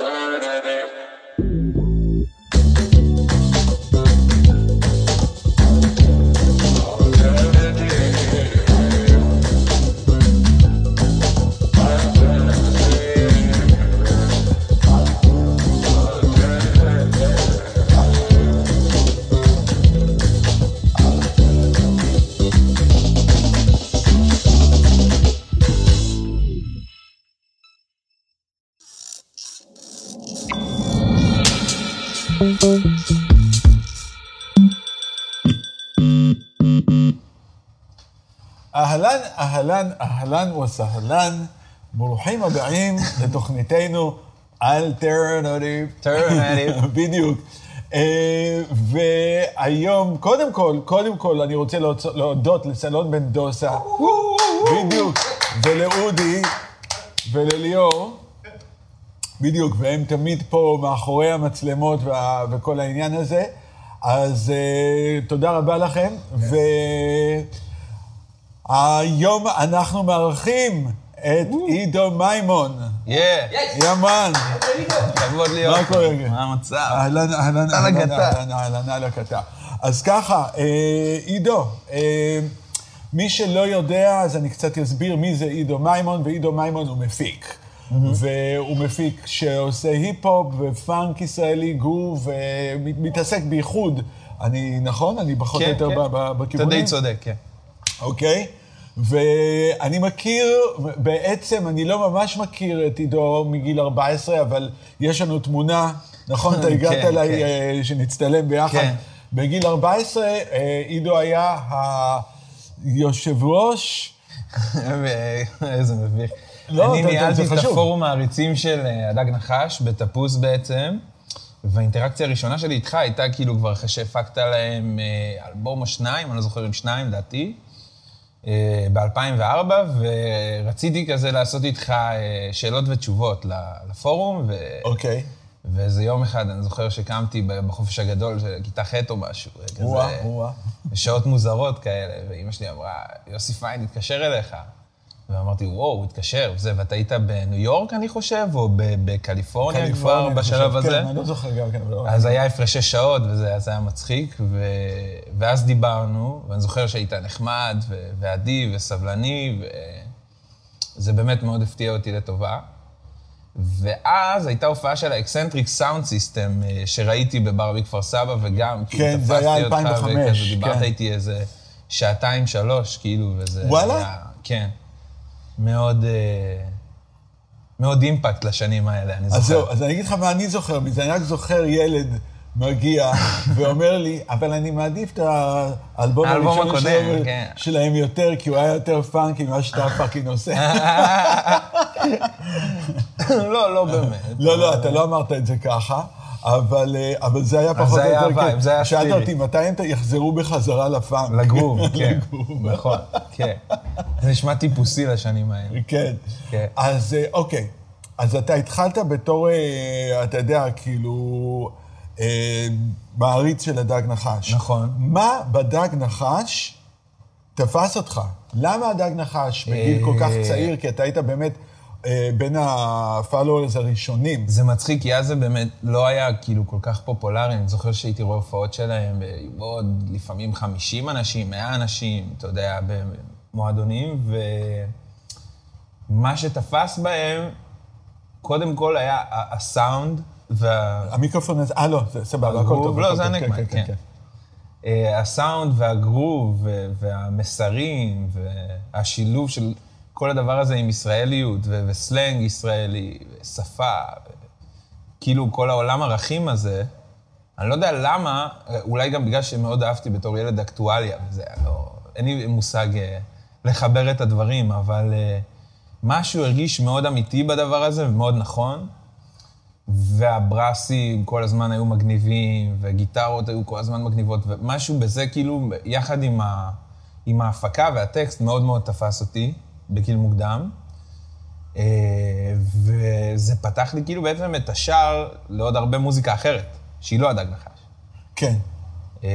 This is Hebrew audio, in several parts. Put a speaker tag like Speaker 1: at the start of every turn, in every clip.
Speaker 1: אהלן, אהלן, אהלן וסהלן, ברוכים הבאים לתוכניתנו אלטרנטיב.
Speaker 2: Alternative.
Speaker 1: בדיוק. אה, והיום, קודם כל, קודם כל, אני רוצה להודות לסלון בן דוסה, בדיוק, ולאודי ולליאור, בדיוק, והם תמיד פה מאחורי המצלמות וה- וכל העניין הזה. אז אה, תודה רבה לכם, והיום אנחנו מארחים את עידו מימון.
Speaker 2: יא,
Speaker 1: ימן,
Speaker 2: כבוד להיות.
Speaker 1: מה קורה?
Speaker 2: מה המצב?
Speaker 1: אהלן, אהלן, אהלן. אהלן, אהלן, הגתה. אז ככה, אה, עידו, אה, מי שלא יודע, אז אני קצת אסביר מי זה עידו מימון, ועידו מימון הוא מפיק. והוא מפיק שעושה היפ-הופ ופאנק ישראלי גוב, ומתעסק בייחוד. אני, נכון? אני פחות או
Speaker 2: כן,
Speaker 1: יותר
Speaker 2: כן.
Speaker 1: ב- ב-
Speaker 2: אתה
Speaker 1: בכיוונים?
Speaker 2: די צודק, כן.
Speaker 1: אוקיי? ואני מכיר, בעצם אני לא ממש מכיר את עידו מגיל 14, אבל יש לנו תמונה, נכון? אתה הגעת
Speaker 2: כן,
Speaker 1: אליי
Speaker 2: כן.
Speaker 1: אה, שנצטלם ביחד.
Speaker 2: כן.
Speaker 1: בגיל 14, אה, עידו היה היושב ראש,
Speaker 2: איזה מביך.
Speaker 1: לא,
Speaker 2: אני ניהלתי את. הפורום העריצים של אה, הדג נחש בתפוס בעצם, והאינטראקציה הראשונה שלי איתך הייתה כאילו כבר אחרי שהפקת להם אה, אלבום או שניים, אני לא זוכר אם שניים, לדעתי, ב-2004, ורציתי כזה לעשות איתך אה, שאלות ותשובות לפורום, ו...
Speaker 1: אוקיי.
Speaker 2: ואיזה יום אחד, אני זוכר שקמתי בחופש הגדול של כיתה ח' או משהו, כזה,
Speaker 1: וואה, וואה.
Speaker 2: בשעות מוזרות כאלה, ואימא שלי אמרה, יוסי פיין התקשר אליך. ואמרתי, וואו, הוא התקשר, וזה, ואתה היית בניו יורק, אני חושב, או בקליפורניה כבר בשלב
Speaker 1: חושב,
Speaker 2: הזה?
Speaker 1: כן, אני לא זוכר גם כן, אבל... לא-
Speaker 2: אז היה הפרשי שעות, וזה אז היה מצחיק, ו... ואז דיברנו, ואני זוכר שהיית נחמד, ו... ואדיב, וסבלני, וזה באמת מאוד הפתיע אותי לטובה. ואז הייתה הופעה של ה Eccentric Sound System, שראיתי בבר בכפר סבא, וגם, כאילו,
Speaker 1: כן, זה היה
Speaker 2: תפסתי אותך,
Speaker 1: 2005,
Speaker 2: וכזה דיברת
Speaker 1: כן.
Speaker 2: איתי איזה שעתיים, שלוש, כאילו, וזה...
Speaker 1: וואלה?
Speaker 2: היה, כן. מאוד... אה, מאוד impact לשנים האלה, אני זוכר.
Speaker 1: אז זהו, אז אני אגיד לך מה אני זוכר מזה, אני רק זוכר ילד מגיע ואומר לי, אבל אני מעדיף את האלבום
Speaker 2: האלבום
Speaker 1: הראשון
Speaker 2: הקודם,
Speaker 1: שלהם,
Speaker 2: כן.
Speaker 1: שלהם יותר, כי הוא היה יותר funky ממה שאתה fucking עושה.
Speaker 2: לא, לא באמת.
Speaker 1: לא, לא, אתה לא אמרת את זה ככה. אבל, אה, אבל זה היה פחות או יותר, כן.
Speaker 2: זה היה
Speaker 1: שאלת. אותי, מתי הם יחזרו בחזרה לפאנק?
Speaker 2: לגרוב, כן.
Speaker 1: לגרוב.
Speaker 2: נכון, כן. זה נשמע טיפוסי לשנים האלה.
Speaker 1: כן.
Speaker 2: כן.
Speaker 1: אז אה, אוקיי, אז אתה התחלת בתור, אה, אתה יודע, כאילו, אה, מעריץ של הדג נחש.
Speaker 2: נכון.
Speaker 1: מה בדג נחש תפס אותך? למה הדג נחש בגיל כל כך
Speaker 2: אה,
Speaker 1: צעיר? כי אתה היית באמת אה, בין הפלוורס הראשונים.
Speaker 2: זה מצחיק, כי אז זה באמת לא היה כאילו כל כך פופולרי. אני זוכר שהייתי רואה הופעות שלהם, והיו עוד לפעמים 50 אנשים, 100 אנשים, אתה יודע, במועדונים, ומה שתפס בהם, קודם כל היה הסאונד וה...
Speaker 1: המיקרופון הזה, אה לא, זה סבבה, הכל טוב.
Speaker 2: לא, זה
Speaker 1: טוב,
Speaker 2: היה נחמד, כן. אה, הסאונד והגרוב והמסרים והשילוב של כל הדבר הזה עם ישראליות ו- וסלנג ישראלי, ושפה, ו- כאילו כל העולם ערכים הזה, אני לא יודע למה, אולי גם בגלל שמאוד אהבתי בתור ילד אקטואליה, וזה היה לא... אין לי מושג אה, לחבר את הדברים, אבל אה, משהו הרגיש מאוד אמיתי בדבר הזה ומאוד נכון. והברסים כל הזמן היו מגניבים, וגיטרות היו כל הזמן מגניבות, ומשהו בזה כאילו, יחד עם, ה, עם ההפקה והטקסט, מאוד מאוד תפס אותי בגיל מוקדם. אה, וזה פתח לי כאילו בעצם את השער לעוד הרבה מוזיקה אחרת, שהיא לא הדג נחש.
Speaker 1: כן.
Speaker 2: אה,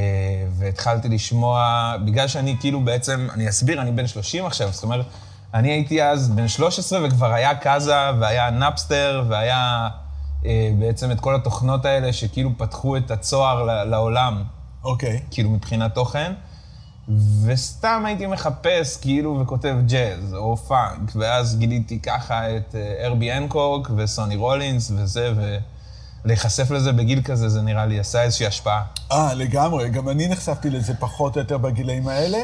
Speaker 2: והתחלתי לשמוע, בגלל שאני כאילו בעצם, אני אסביר, אני בן 30 עכשיו, זאת אומרת, אני הייתי אז בן 13 וכבר היה קאזה והיה נאפסטר והיה אה, בעצם את כל התוכנות האלה שכאילו פתחו את הצוהר לעולם,
Speaker 1: אוקיי.
Speaker 2: כאילו מבחינת תוכן. וסתם הייתי מחפש כאילו וכותב ג'אז או פאנק, ואז גיליתי ככה את אה, הרבי הנקוק וסוני רולינס וזה, ולהיחשף לזה בגיל כזה, זה נראה לי עשה איזושהי השפעה.
Speaker 1: אה, לגמרי. גם אני נחשפתי לזה פחות או יותר בגילאים האלה,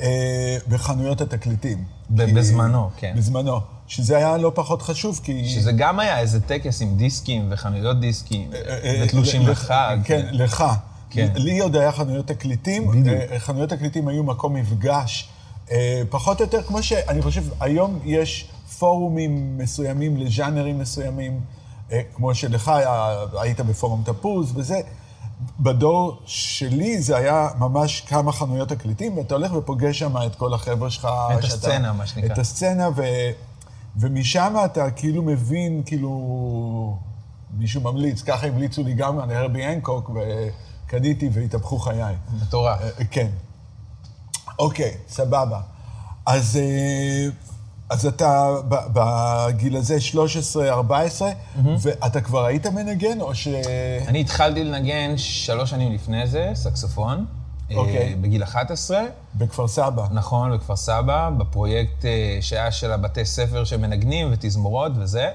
Speaker 1: אה, בחנויות התקליטים. כי-
Speaker 2: בזמנו, כן.
Speaker 1: בזמנו. שזה היה לא פחות חשוב, כי...
Speaker 2: שזה גם היה איזה טקס עם דיסקים וחנויות דיסקים,
Speaker 1: אה,
Speaker 2: ותלושים
Speaker 1: ל-
Speaker 2: לחג.
Speaker 1: כן, לך.
Speaker 2: כן.
Speaker 1: לי עוד היה חנויות תקליטים.
Speaker 2: בדיוק.
Speaker 1: אה, חנויות תקליטים היו מקום מפגש. אה, פחות או יותר כמו שאני חושב, היום יש פורומים מסוימים לז'אנרים מסוימים, אה, כמו שלך היה, היית בפורום תפוז וזה. בדור שלי זה היה ממש כמה חנויות תקליטים, ואתה הולך ופוגש שם את כל החבר'ה שלך.
Speaker 2: את
Speaker 1: שאתה-
Speaker 2: הסצנה, מה שנקרא.
Speaker 1: את הסצנה, ו... ומשם אתה כאילו מבין, כאילו, מישהו ממליץ, ככה המליצו לי גם על הרבי הנקוק, וקניתי והתהפכו חיי.
Speaker 2: מטורף.
Speaker 1: אה, כן. אוקיי, סבבה. אז, אה, אז אתה בגיל הזה, 13-14, ואתה כבר היית מנגן, או ש...
Speaker 2: אני התחלתי לנגן שלוש שנים לפני זה, סקסופון. אה,
Speaker 1: אוקיי.
Speaker 2: בגיל 11,
Speaker 1: בכפר סבא.
Speaker 2: נכון, בכפר סבא, בפרויקט אה, שהיה של הבתי ספר שמנגנים ותזמורות וזה.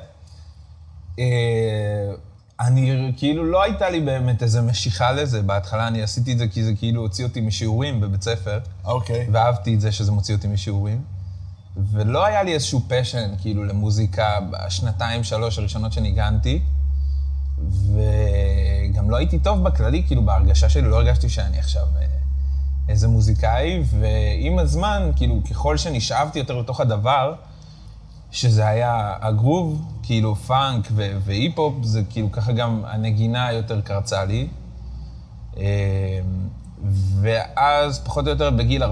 Speaker 2: אני, כאילו, לא הייתה לי באמת איזו משיכה לזה. בהתחלה אני עשיתי את זה כי זה כאילו הוציא אותי משיעורים בבית ספר.
Speaker 1: אוקיי.
Speaker 2: ואהבתי את זה שזה מוציא אותי משיעורים. ולא היה לי איזשהו פשן, כאילו, למוזיקה בשנתיים, שלוש הראשונות שניגנתי. וגם לא הייתי טוב בכללי, כאילו, בהרגשה שלי, לא הרגשתי שאני עכשיו אה, איזה מוזיקאי, ועם הזמן, כאילו, ככל שנשאבתי יותר לתוך הדבר, שזה היה הגרוב, כאילו, פאנק ו- והיפ-הופ, זה כאילו, ככה גם הנגינה יותר קרצה לי. אה, ואז, פחות או יותר בגיל 14-15,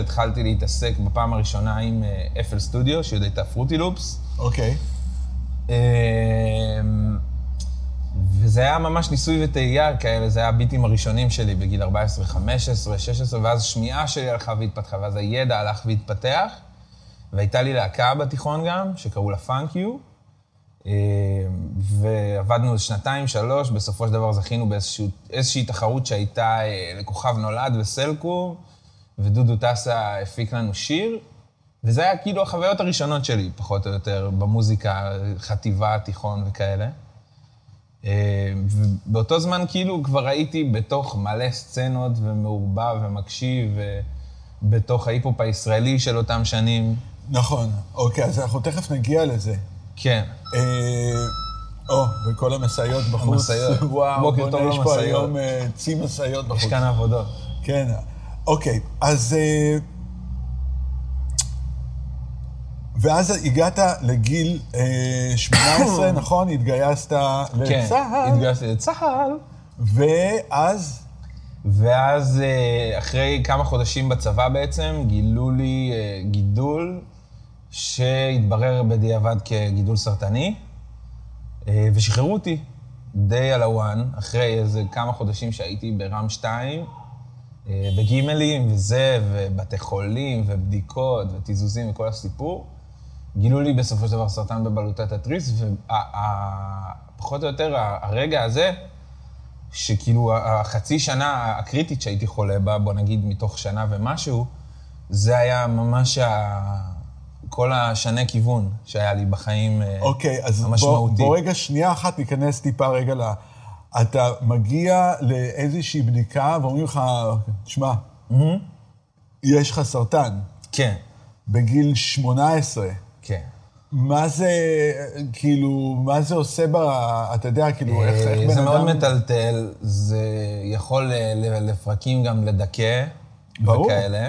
Speaker 2: התחלתי להתעסק בפעם הראשונה עם אה, FL סטודיו, שעוד הייתה פרוטי לופס.
Speaker 1: אוקיי.
Speaker 2: אמ, וזה היה ממש ניסוי וטעייה כאלה, זה היה הביטים הראשונים שלי בגיל 14, 15, 16, ואז שמיעה שלי הלכה והתפתחה, ואז הידע הלך והתפתח. והייתה לי להקה בתיכון גם, שקראו לה פאנק יו, אמ, ועבדנו שנתיים, שלוש, בסופו של דבר זכינו באיזושהי תחרות שהייתה אה, לכוכב נולד וסלקום, ודודו טסה הפיק לנו שיר, וזה היה כאילו החוויות הראשונות שלי, פחות או יותר, במוזיקה, חטיבה, תיכון וכאלה. אה, ובאותו זמן כאילו כבר הייתי בתוך מלא סצנות ומעורבב ומקשיב, בתוך ההיפ-הופ הישראלי של אותם שנים.
Speaker 1: נכון. אוקיי, אז אנחנו תכף נגיע לזה.
Speaker 2: כן.
Speaker 1: אה, או, וכל המשאיות בחוץ.
Speaker 2: המשאיות.
Speaker 1: וואו,
Speaker 2: בוקר טוב
Speaker 1: יש פה
Speaker 2: למשאיות.
Speaker 1: היום אה, צי משאיות בחוץ.
Speaker 2: יש כאן עבודות.
Speaker 1: כן, אוקיי, אז... אה, ואז הגעת לגיל אה, 18, נכון? התגייסת
Speaker 2: כן,
Speaker 1: לצה"ל.
Speaker 2: התגייסתי לצה"ל.
Speaker 1: ואז,
Speaker 2: ואז אחרי כמה חודשים בצבא בעצם, גילו לי גידול שהתברר בדיעבד כגידול סרטני, אה, ושחררו אותי די על הוואן, אחרי איזה כמה חודשים שהייתי ברם 2, אה, בגימלים וזה, ובתי חולים, ובדיקות, ותיזוזים וכל הסיפור. גילו לי בסופו של דבר סרטן בבלוטת התריס, ופחות או יותר הרגע הזה, שכאילו החצי שנה הקריטית שהייתי חולה בה, בוא נגיד מתוך שנה ומשהו, זה היה ממש ה... כל השנה כיוון שהיה לי בחיים אה,
Speaker 1: אוקיי, אז בוא,
Speaker 2: המשמעותי.
Speaker 1: בוא רגע, שנייה אחת ניכנס טיפה רגע ל... אתה מגיע לאיזושהי בדיקה ואומרים לך, תשמע, יש לך סרטן
Speaker 2: כן,
Speaker 1: בגיל 18.
Speaker 2: כן.
Speaker 1: מה זה, כאילו, מה זה עושה ב... אתה יודע, כאילו, איך, איך בן
Speaker 2: זה
Speaker 1: אדם...
Speaker 2: מאוד מטלטל, זה יכול אה, לפרקים גם לדכא.
Speaker 1: ברור.
Speaker 2: וכאלה.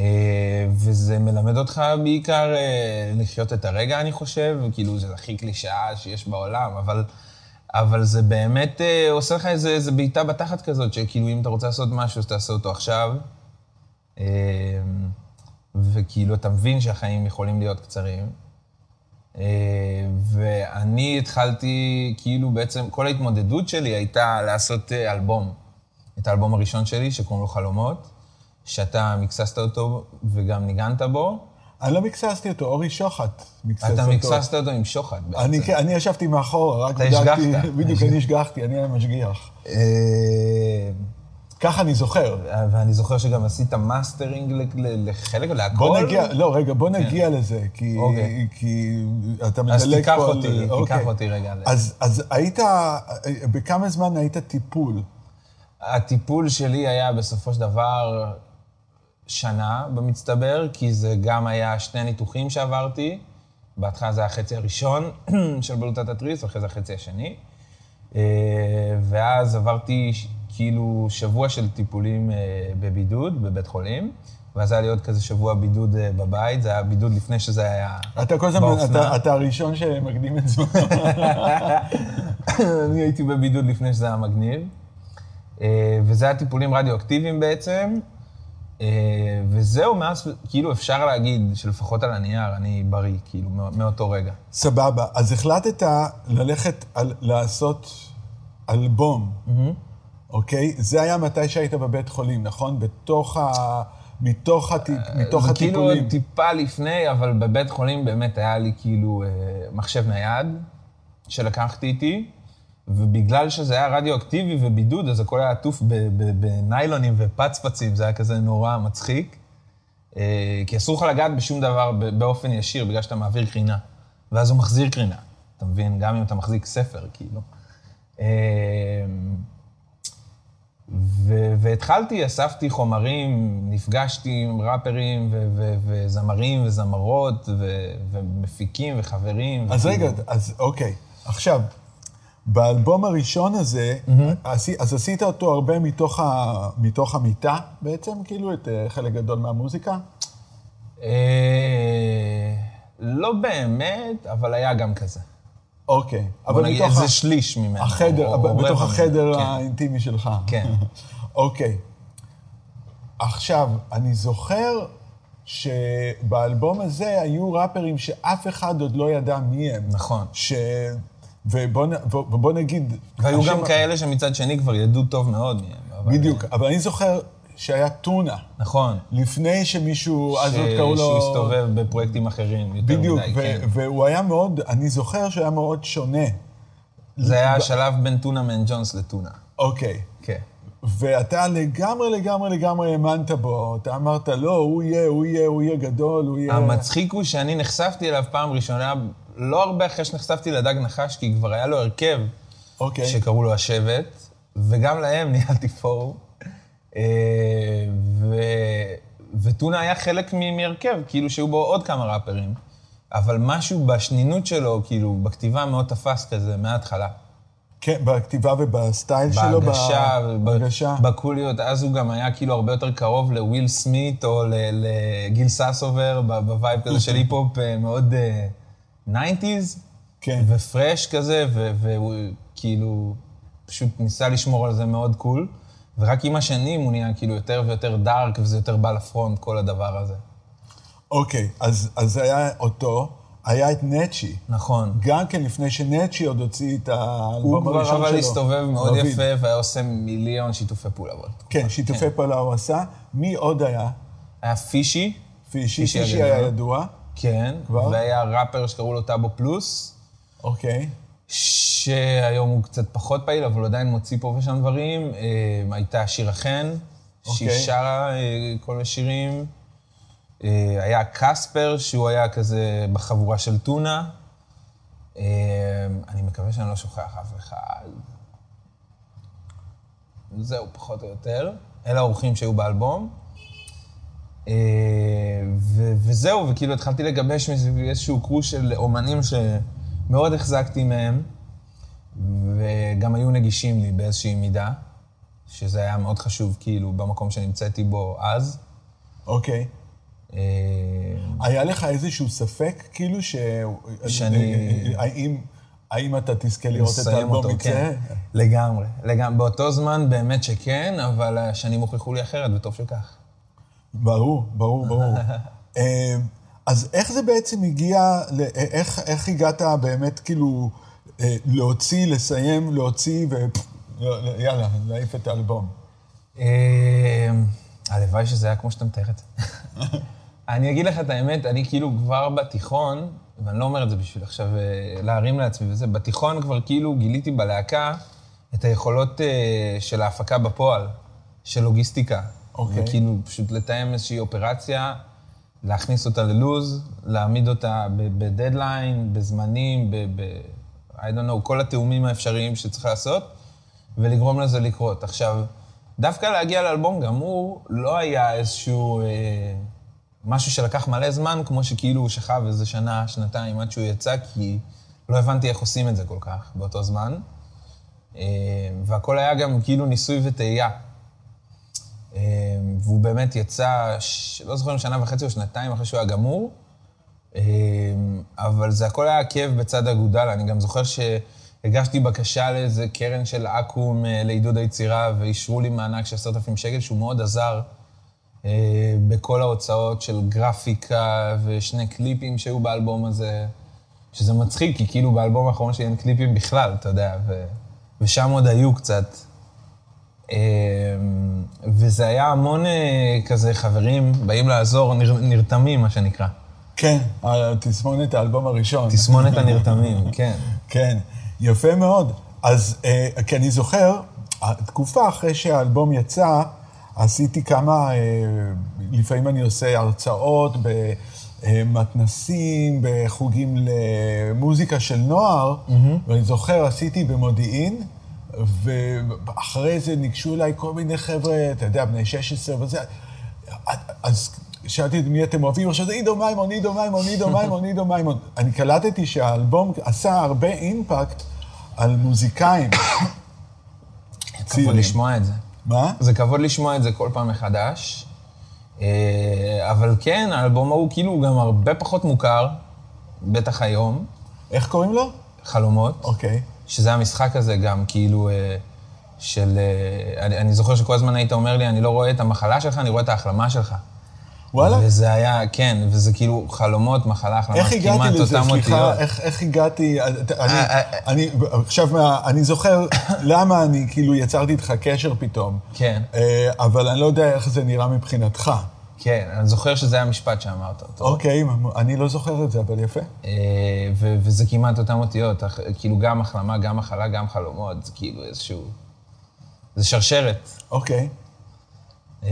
Speaker 2: אה, וזה מלמד אותך בעיקר אה, לחיות את הרגע, אני חושב, כאילו, זה הכי קלישאה שיש בעולם, אבל, אבל זה באמת אה, עושה לך איזה, איזה בעיטה בתחת כזאת, שכאילו, אם אתה רוצה לעשות משהו, אז תעשה אותו עכשיו. וכאילו, אתה מבין שהחיים יכולים להיות קצרים. ואני התחלתי, כאילו בעצם, כל ההתמודדות שלי הייתה לעשות אלבום. את האלבום הראשון שלי, שקוראים לו חלומות, שאתה מקססת אותו וגם ניגנת בו.
Speaker 1: אני לא מקססתי אותו, אורי שוחט מקסס אותו.
Speaker 2: אתה מקססת אותו עם שוחד בעצם.
Speaker 1: אני, כן, אני ישבתי מאחורה, רק
Speaker 2: אתה
Speaker 1: בדקתי,
Speaker 2: השגחת.
Speaker 1: בדיוק, אני השגחתי, אני המשגיח.
Speaker 2: אה,
Speaker 1: ככה אני זוכר.
Speaker 2: ואני זוכר שגם עשית מאסטרינג לחלק, להכל.
Speaker 1: בוא נגיע, לא, רגע, בוא נגיע לזה, כי,
Speaker 2: אוקיי.
Speaker 1: כי אתה
Speaker 2: אז
Speaker 1: מדלג
Speaker 2: תיקח
Speaker 1: פה על-
Speaker 2: אותי,
Speaker 1: אוקיי.
Speaker 2: תיקח אותי רגע.
Speaker 1: אז, אז היית, בכמה זמן היית טיפול?
Speaker 2: הטיפול שלי היה בסופו של דבר שנה במצטבר, כי זה גם היה שני ניתוחים שעברתי. בהתחלה זה היה החצי הראשון של בלוטת התריס, ואחרי זה החצי השני. אה, ואז עברתי כאילו שבוע של טיפולים אה, בבידוד, בבית חולים, ואז היה לי עוד כזה שבוע בידוד אה, בבית, זה היה בידוד לפני שזה היה
Speaker 1: אתה כל הזמן,
Speaker 2: באופנה.
Speaker 1: אתה, אתה הראשון שמקדים את זמנו.
Speaker 2: אני הייתי בבידוד לפני שזה היה מגניב. וזה היה טיפולים רדיואקטיביים בעצם. אה, וזהו, מאז, כאילו אפשר להגיד שלפחות על הנייר אני בריא, כאילו, מא- מאותו רגע.
Speaker 1: סבבה, אז החלטת ללכת על, לעשות אלבום, אוקיי? זה היה מתי שהיית בבית חולים, נכון? בתוך ה... מתוך, הטיפ, מתוך
Speaker 2: זה כאילו
Speaker 1: הטיפולים.
Speaker 2: עוד טיפה לפני, אבל בבית חולים באמת היה לי כאילו אה, מחשב נייד שלקחתי איתי, ובגלל שזה היה רדיואקטיבי ובידוד, אז הכל היה עטוף בניילונים ופצפצים, זה היה כזה נורא מצחיק. אה, כי אסור לך לגעת בשום דבר באופן ישיר, בגלל שאתה מעביר קרינה. ואז הוא מחזיר קרינה, אתה מבין? גם אם אתה מחזיק ספר, כאילו. אה, ו- והתחלתי, אספתי חומרים, נפגשתי עם ראפרים ו- ו- וזמרים וזמרות ו- ומפיקים וחברים.
Speaker 1: אז
Speaker 2: וכאילו-
Speaker 1: רגע, אז אוקיי. עכשיו, באלבום הראשון הזה, עשי- אז עשית אותו הרבה מתוך, ה, מתוך המיטה בעצם, כאילו, את אה, חלק גדול מהמוזיקה?
Speaker 2: אה, לא באמת, אבל היה גם כזה.
Speaker 1: אוקיי. אבל
Speaker 2: נגיד
Speaker 1: מתוך ה-
Speaker 2: איזה שליש ממנו.
Speaker 1: החדר,
Speaker 2: או- או
Speaker 1: בתוך
Speaker 2: רבע ממנו,
Speaker 1: החדר
Speaker 2: כן.
Speaker 1: האינטימי שלך.
Speaker 2: כן.
Speaker 1: אוקיי. עכשיו, אני זוכר שבאלבום הזה היו ראפרים שאף אחד עוד לא ידע מי הם.
Speaker 2: נכון.
Speaker 1: ש... ובוא, נגיד...
Speaker 2: והיו גם כאלה שמצד שני כבר ידעו טוב מאוד מהם.
Speaker 1: בדיוק, אבל אני זוכר שהיה טונה.
Speaker 2: נכון.
Speaker 1: לפני שמישהו, אז עוד קראו לו...
Speaker 2: שהוא הסתובב בפרויקטים אחרים יותר
Speaker 1: בדיוק,
Speaker 2: מדי,
Speaker 1: ו-
Speaker 2: כן.
Speaker 1: והוא היה מאוד, אני זוכר שהוא היה מאוד שונה.
Speaker 2: זה היה השלב בין טונה מן ג'ונס לטונה.
Speaker 1: אוקיי.
Speaker 2: כן.
Speaker 1: ואתה לגמרי, לגמרי, לגמרי האמנת בו. אתה אמרת, לא, הוא יהיה, הוא יהיה, הוא יהיה גדול, הוא יהיה...
Speaker 2: המצחיק הוא שאני נחשפתי אליו פעם ראשונה, לא הרבה אחרי שנחשפתי לדג נחש, כי כבר היה לו הרכב
Speaker 1: אוקיי.
Speaker 2: שקראו לו השבט, וגם להם ניהלתי פורום. אה, ו- וטונה היה חלק מהרכב, כאילו שהיו בו עוד כמה ראפרים, אבל משהו בשנינות שלו, כאילו, בכתיבה מאוד תפס כזה מההתחלה.
Speaker 1: כן, בכתיבה ובסטייל שלו.
Speaker 2: בהגשה,
Speaker 1: בהגשה.
Speaker 2: בקוליות, אז הוא גם היה כאילו הרבה יותר קרוב לוויל סמית או לגיל ססובר, ב vibe כזה של היפ-הופ אה, מאוד nineties,
Speaker 1: כן.
Speaker 2: ופרש כזה, והוא כאילו פשוט ניסה לשמור על זה מאוד cool. ורק עם השנים הוא נהיה כאילו יותר ויותר dark, וזה יותר בא ל front, כל הדבר הזה.
Speaker 1: אוקיי, אז אז היה אותו, היה את נצ'י.
Speaker 2: נכון.
Speaker 1: גם כן לפני שנצ'י עוד הוציא את
Speaker 2: הוא
Speaker 1: האלבום
Speaker 2: כבר
Speaker 1: הראשון שלו.
Speaker 2: אבל הסתובב מאוד
Speaker 1: רביד.
Speaker 2: יפה, והיה עושה מיליון שיתופי פעולה.
Speaker 1: כן. שיתופי פעולה הוא עשה. מי עוד היה?
Speaker 2: היה פישי,
Speaker 1: פישי,
Speaker 2: פישי
Speaker 1: פישי. היה ידוע.
Speaker 2: כן,
Speaker 1: כבר?
Speaker 2: והיה ראפר שקראו לו טאבו פלוס,
Speaker 1: אוקיי.
Speaker 2: שהיום הוא קצת פחות פעיל, אבל הוא עדיין מוציא פה ושם דברים. אה, הייתה שירה חן, שהיא
Speaker 1: אוקיי.
Speaker 2: שרה אה, כל מיני שירים. אה, היה קספר, שהוא היה כזה בחבורה של טונה. אני מקווה שאני לא שוכח אף אחד. זהו, פחות או יותר. אלה האורחים שהיו באלבום. אה, ו- וזהו, וכאילו התחלתי לגבש איזשהו קרוס של אומנים שמאוד החזקתי מהם, וגם היו נגישים לי באיזושהי מידה, שזה היה מאוד חשוב, כאילו, במקום שנמצאתי בו אז.
Speaker 1: אוקיי.
Speaker 2: אה,
Speaker 1: היה לך איזשהו ספק, כאילו, ש...
Speaker 2: שאני-
Speaker 1: האם, האם אתה תזכה לראות את האלבום
Speaker 2: אותו,
Speaker 1: יצא?
Speaker 2: כן. לגמרי, לגמרי. באותו זמן באמת שכן, אבל השנים הוכיחו לי אחרת, וטוב שכך.
Speaker 1: ברור, ברור, ברור. אה, אז איך זה בעצם הגיע, איך, איך הגעת באמת כאילו אה, להוציא, לסיים, להוציא ויאללה, להעיף את האלבום?
Speaker 2: אה, הלוואי שזה היה כמו שאתה מתאר את זה. אני אגיד לך את האמת, אני כאילו כבר בתיכון, ואני לא אומר את זה בשביל עכשיו אה, להרים לעצמי וזה, בתיכון כבר כאילו גיליתי בלהקה את היכולות אה, של ההפקה בפועל, של לוגיסטיקה.
Speaker 1: אוקיי.
Speaker 2: וכאילו פשוט לתאם איזושהי אופרציה, להכניס אותה ללוז, להעמיד אותה בדדליין, בזמנים, ב... ב- I don't know, כל התיאומים האפשריים שצריך לעשות, ולגרום לזה לקרות. עכשיו, דווקא להגיע לאלבום גמור, לא היה איזשהו אה, משהו שלקח מלא זמן, כמו שכאילו הוא שכב איזה שנה, שנתיים עד שהוא יצא, כי לא הבנתי איך עושים את זה כל כך באותו זמן. אה, והכל היה גם כאילו ניסוי וטעייה. אה, והוא באמת יצא. לא זוכר אם שנה וחצי או שנתיים אחרי שהוא היה גמור, אה, אבל זה הכל היה כאב בצד אגודל. אני גם זוכר שהגשתי בקשה לאיזה קרן של אקו"ם אה, לעידוד היצירה, ואישרו לי מענק של עשרת אלפים שקל, שהוא מאוד עזר אה, בכל ההוצאות של גרפיקה ושני קליפים שהיו באלבום הזה, שזה מצחיק, כי כאילו באלבום האחרון שלי אין קליפים בכלל, אתה יודע, ו... ושם עוד היו קצת. אה, וזה היה המון אה, כזה חברים, באים לעזור, נר, נרתמים, מה שנקרא.
Speaker 1: כן, תסמונת האלבום הראשון.
Speaker 2: תסמונת הנרתמים, כן.
Speaker 1: כן, יפה מאוד. אז, אה, כי אני זוכר, התקופה אחרי שהאלבום יצא, עשיתי כמה, אה, לפעמים אני עושה הרצאות במתנסים, בחוגים למוזיקה של נוער, mm-hmm. ואני זוכר, עשיתי במודיעין, ואחרי זה ניגשו אליי כל מיני חבר'ה, אתה יודע, בני 16 וזה, אז שאלתי את מי אתם אוהבים, עכשיו זה עידו מימון, עידו מימון, עידו מימון, עידו מימון. אני קלטתי שהאלבום עשה הרבה אימפקט על מוזיקאים.
Speaker 2: כבוד לשמוע את זה.
Speaker 1: מה?
Speaker 2: זה כבוד לשמוע את זה כל פעם מחדש. אה, אבל כן, האלבום ההוא כאילו גם הרבה פחות מוכר, בטח היום,
Speaker 1: איך קוראים לו?
Speaker 2: חלומות.
Speaker 1: אוקיי.
Speaker 2: שזה המשחק הזה גם, כאילו, אה, של... אה, אני, אני זוכר שכל הזמן היית אומר לי, אני לא רואה את המחלה שלך, אני רואה את ההחלמה שלך.
Speaker 1: וואלה?
Speaker 2: וזה היה, כן, וזה כאילו חלומות, מחלה, החלמה, כמעט
Speaker 1: לזה?
Speaker 2: אותם
Speaker 1: סליחה,
Speaker 2: אותיות.
Speaker 1: איך, איך הגעתי? אני,
Speaker 2: אה,
Speaker 1: אני, עכשיו, מה, אני זוכר למה אני כאילו יצרתי איתך קשר פתאום.
Speaker 2: כן,
Speaker 1: אבל אני לא יודע איך זה נראה מבחינתך.
Speaker 2: כן, אני זוכר שזה היה המשפט שאמרת אותו.
Speaker 1: אוקיי, אני לא זוכר את זה, אבל יפה.
Speaker 2: אה, וזה כמעט אותם אותיות, כאילו גם החלמה, גם מחלה, גם חלומות, זה כאילו איזשהו... זה שרשרת.
Speaker 1: אוקיי.
Speaker 2: אה,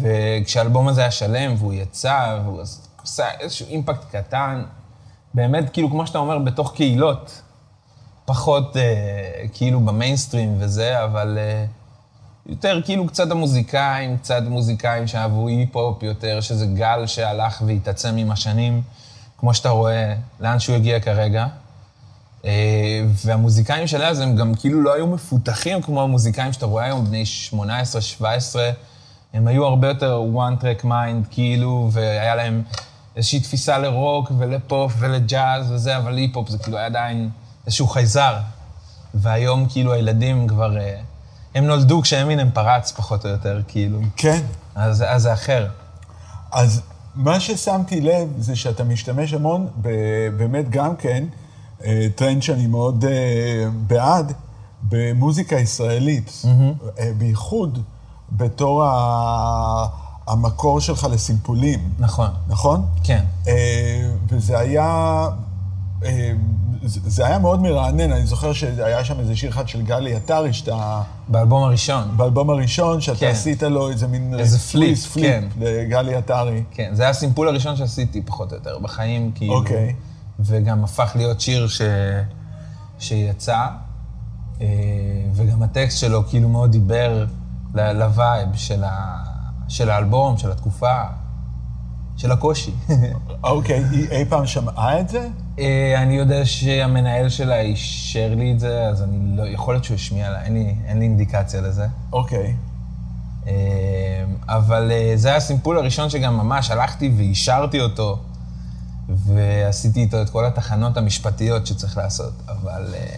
Speaker 2: וכשהאלבום הזה היה שלם והוא יצא, והוא עש- עשה איזשהו אימפקט קטן, באמת, כאילו, כמו שאתה אומר, בתוך קהילות, פחות אה, כאילו במיינסטרים וזה, אבל יותר כאילו קצת המוזיקאים, קצת מוזיקאים שאהבו היפ-הופ יותר, שזה גל שהלך והתעצם עם השנים, כמו שאתה רואה, לאן שהוא הגיע כרגע. אה, והמוזיקאים של אז הם גם כאילו לא היו מפותחים כמו המוזיקאים שאתה רואה היום, בני 18-17, הם היו הרבה יותר one track mind, כאילו, והיה להם איזושהי תפיסה לרוק ולפופ ולג'אז וזה, אבל היפ-הופ זה כאילו היה עדיין איזשהו חייזר. והיום כאילו הילדים כבר, אה, הם נולדו כשאמינם פרץ פחות או יותר, כאילו.
Speaker 1: כן.
Speaker 2: אז, אז זה אחר.
Speaker 1: אז מה ששמתי לב זה שאתה משתמש המון, ב- באמת גם כן, אה, טרנד שאני מאוד אה, בעד, במוזיקה ישראלית. אה, בייחוד בתור ה- המקור שלך לסימפולים,
Speaker 2: נכון.
Speaker 1: נכון?
Speaker 2: כן.
Speaker 1: וזה היה... אה, זה היה מאוד מרענן, אני זוכר שהיה שם איזה שיר אחד של גלי עטרי, שאתה...
Speaker 2: באלבום הראשון.
Speaker 1: באלבום הראשון, שאתה
Speaker 2: כן.
Speaker 1: עשית לו איזה מין...
Speaker 2: איזה
Speaker 1: טוויסט,
Speaker 2: פליפ, כן.
Speaker 1: לגלי עטרי.
Speaker 2: כן, זה היה הסימפול הראשון שעשיתי, פחות או יותר, בחיים, כאילו.
Speaker 1: אוקיי.
Speaker 2: וגם הפך להיות שיר ש... שיצא, אה, וגם הטקסט שלו כאילו מאוד דיבר ל vibe של, ה... של האלבום, של התקופה, של הקושי.
Speaker 1: אוקיי, היא אי פעם שמעה את זה?
Speaker 2: אה, אני יודע שהמנהל שלה אישר לי את זה, אז אני לא... יכול להיות שהוא השמיע לה, אין לי, אין לי אינדיקציה לזה.
Speaker 1: אוקיי.
Speaker 2: אה, אבל אה, זה היה הסימפול הראשון שגם ממש הלכתי ואישרתי אותו, ועשיתי איתו את כל התחנות המשפטיות שצריך לעשות, אבל... אה,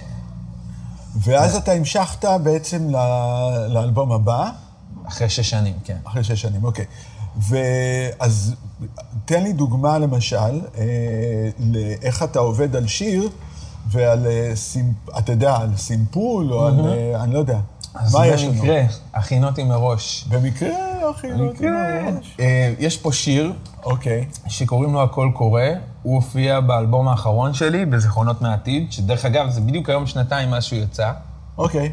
Speaker 1: ואז אתה המשכת בעצם לאלבום הבא,
Speaker 2: אחרי שש שנים, כן.
Speaker 1: אחרי שש שנים, אוקיי. ואז תן לי דוגמה, למשל, אה, לאיך אתה עובד על שיר ועל, אה. אתה יודע, על סימפול, או על, אה, אני לא יודע.
Speaker 2: אז
Speaker 1: מה יש לנו?
Speaker 2: במקרה, הכינותי מראש.
Speaker 1: במקרה,
Speaker 2: במקרה.
Speaker 1: מראש.
Speaker 2: יש פה שיר
Speaker 1: אוקיי.
Speaker 2: שקוראים לו הכל קורה, הוא הופיע באלבום האחרון שלי, בזיכרונות מהעתיד, שדרך אגב, זה בדיוק היום שנתיים מאז שהוא יצא.
Speaker 1: אוקיי.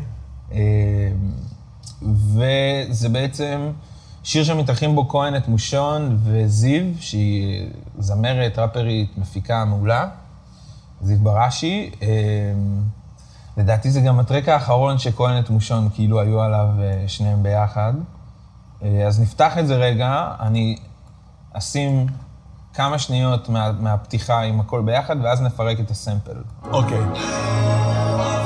Speaker 2: וזה בעצם שיר שמתארחים בו כהן את מושון וזיו, שהיא זמרת, ראפרית, מפיקה מעולה, זיו בראשי. אה, לדעתי זה גם הטרק האחרון שכהן את מושון כאילו היו עליו אה, שניהם ביחד. אה, אז נפתח את זה רגע, אני אשים כמה שניות מה, מהפתיחה עם הכל ביחד, ואז נפרק את הסמפל.
Speaker 1: אוקיי.
Speaker 3: לחיות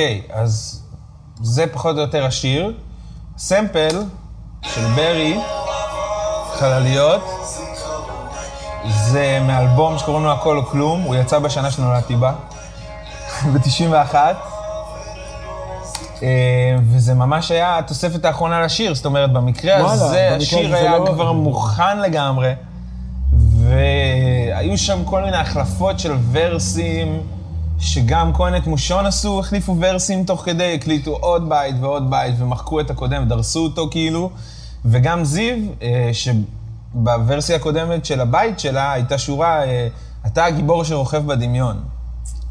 Speaker 2: אוקיי, אז זה פחות או יותר השיר. סמפל של ברי, חלליות, זה מאלבום שקוראים לו הכל או כלום, הוא יצא בשנה שנולדתי בה, ב-91. אה, וזה ממש היה התוספת האחרונה לשיר, זאת אומרת, במקרה
Speaker 1: וואלה,
Speaker 2: הזה
Speaker 1: במקרה
Speaker 2: השיר היה
Speaker 1: לא-
Speaker 2: כבר מוכן לגמרי, והיו שם כל מיני החלפות של ורסים, שגם כהן את מושון עשו, החליפו ורסים תוך כדי, הקליטו עוד בית ועוד בית, ומחקו את הקודם, דרסו אותו כאילו, וגם זיו, אה, שבוורסיה הקודמת של הבית שלה הייתה שורה, אה, אתה הגיבור שרוכב בדמיון.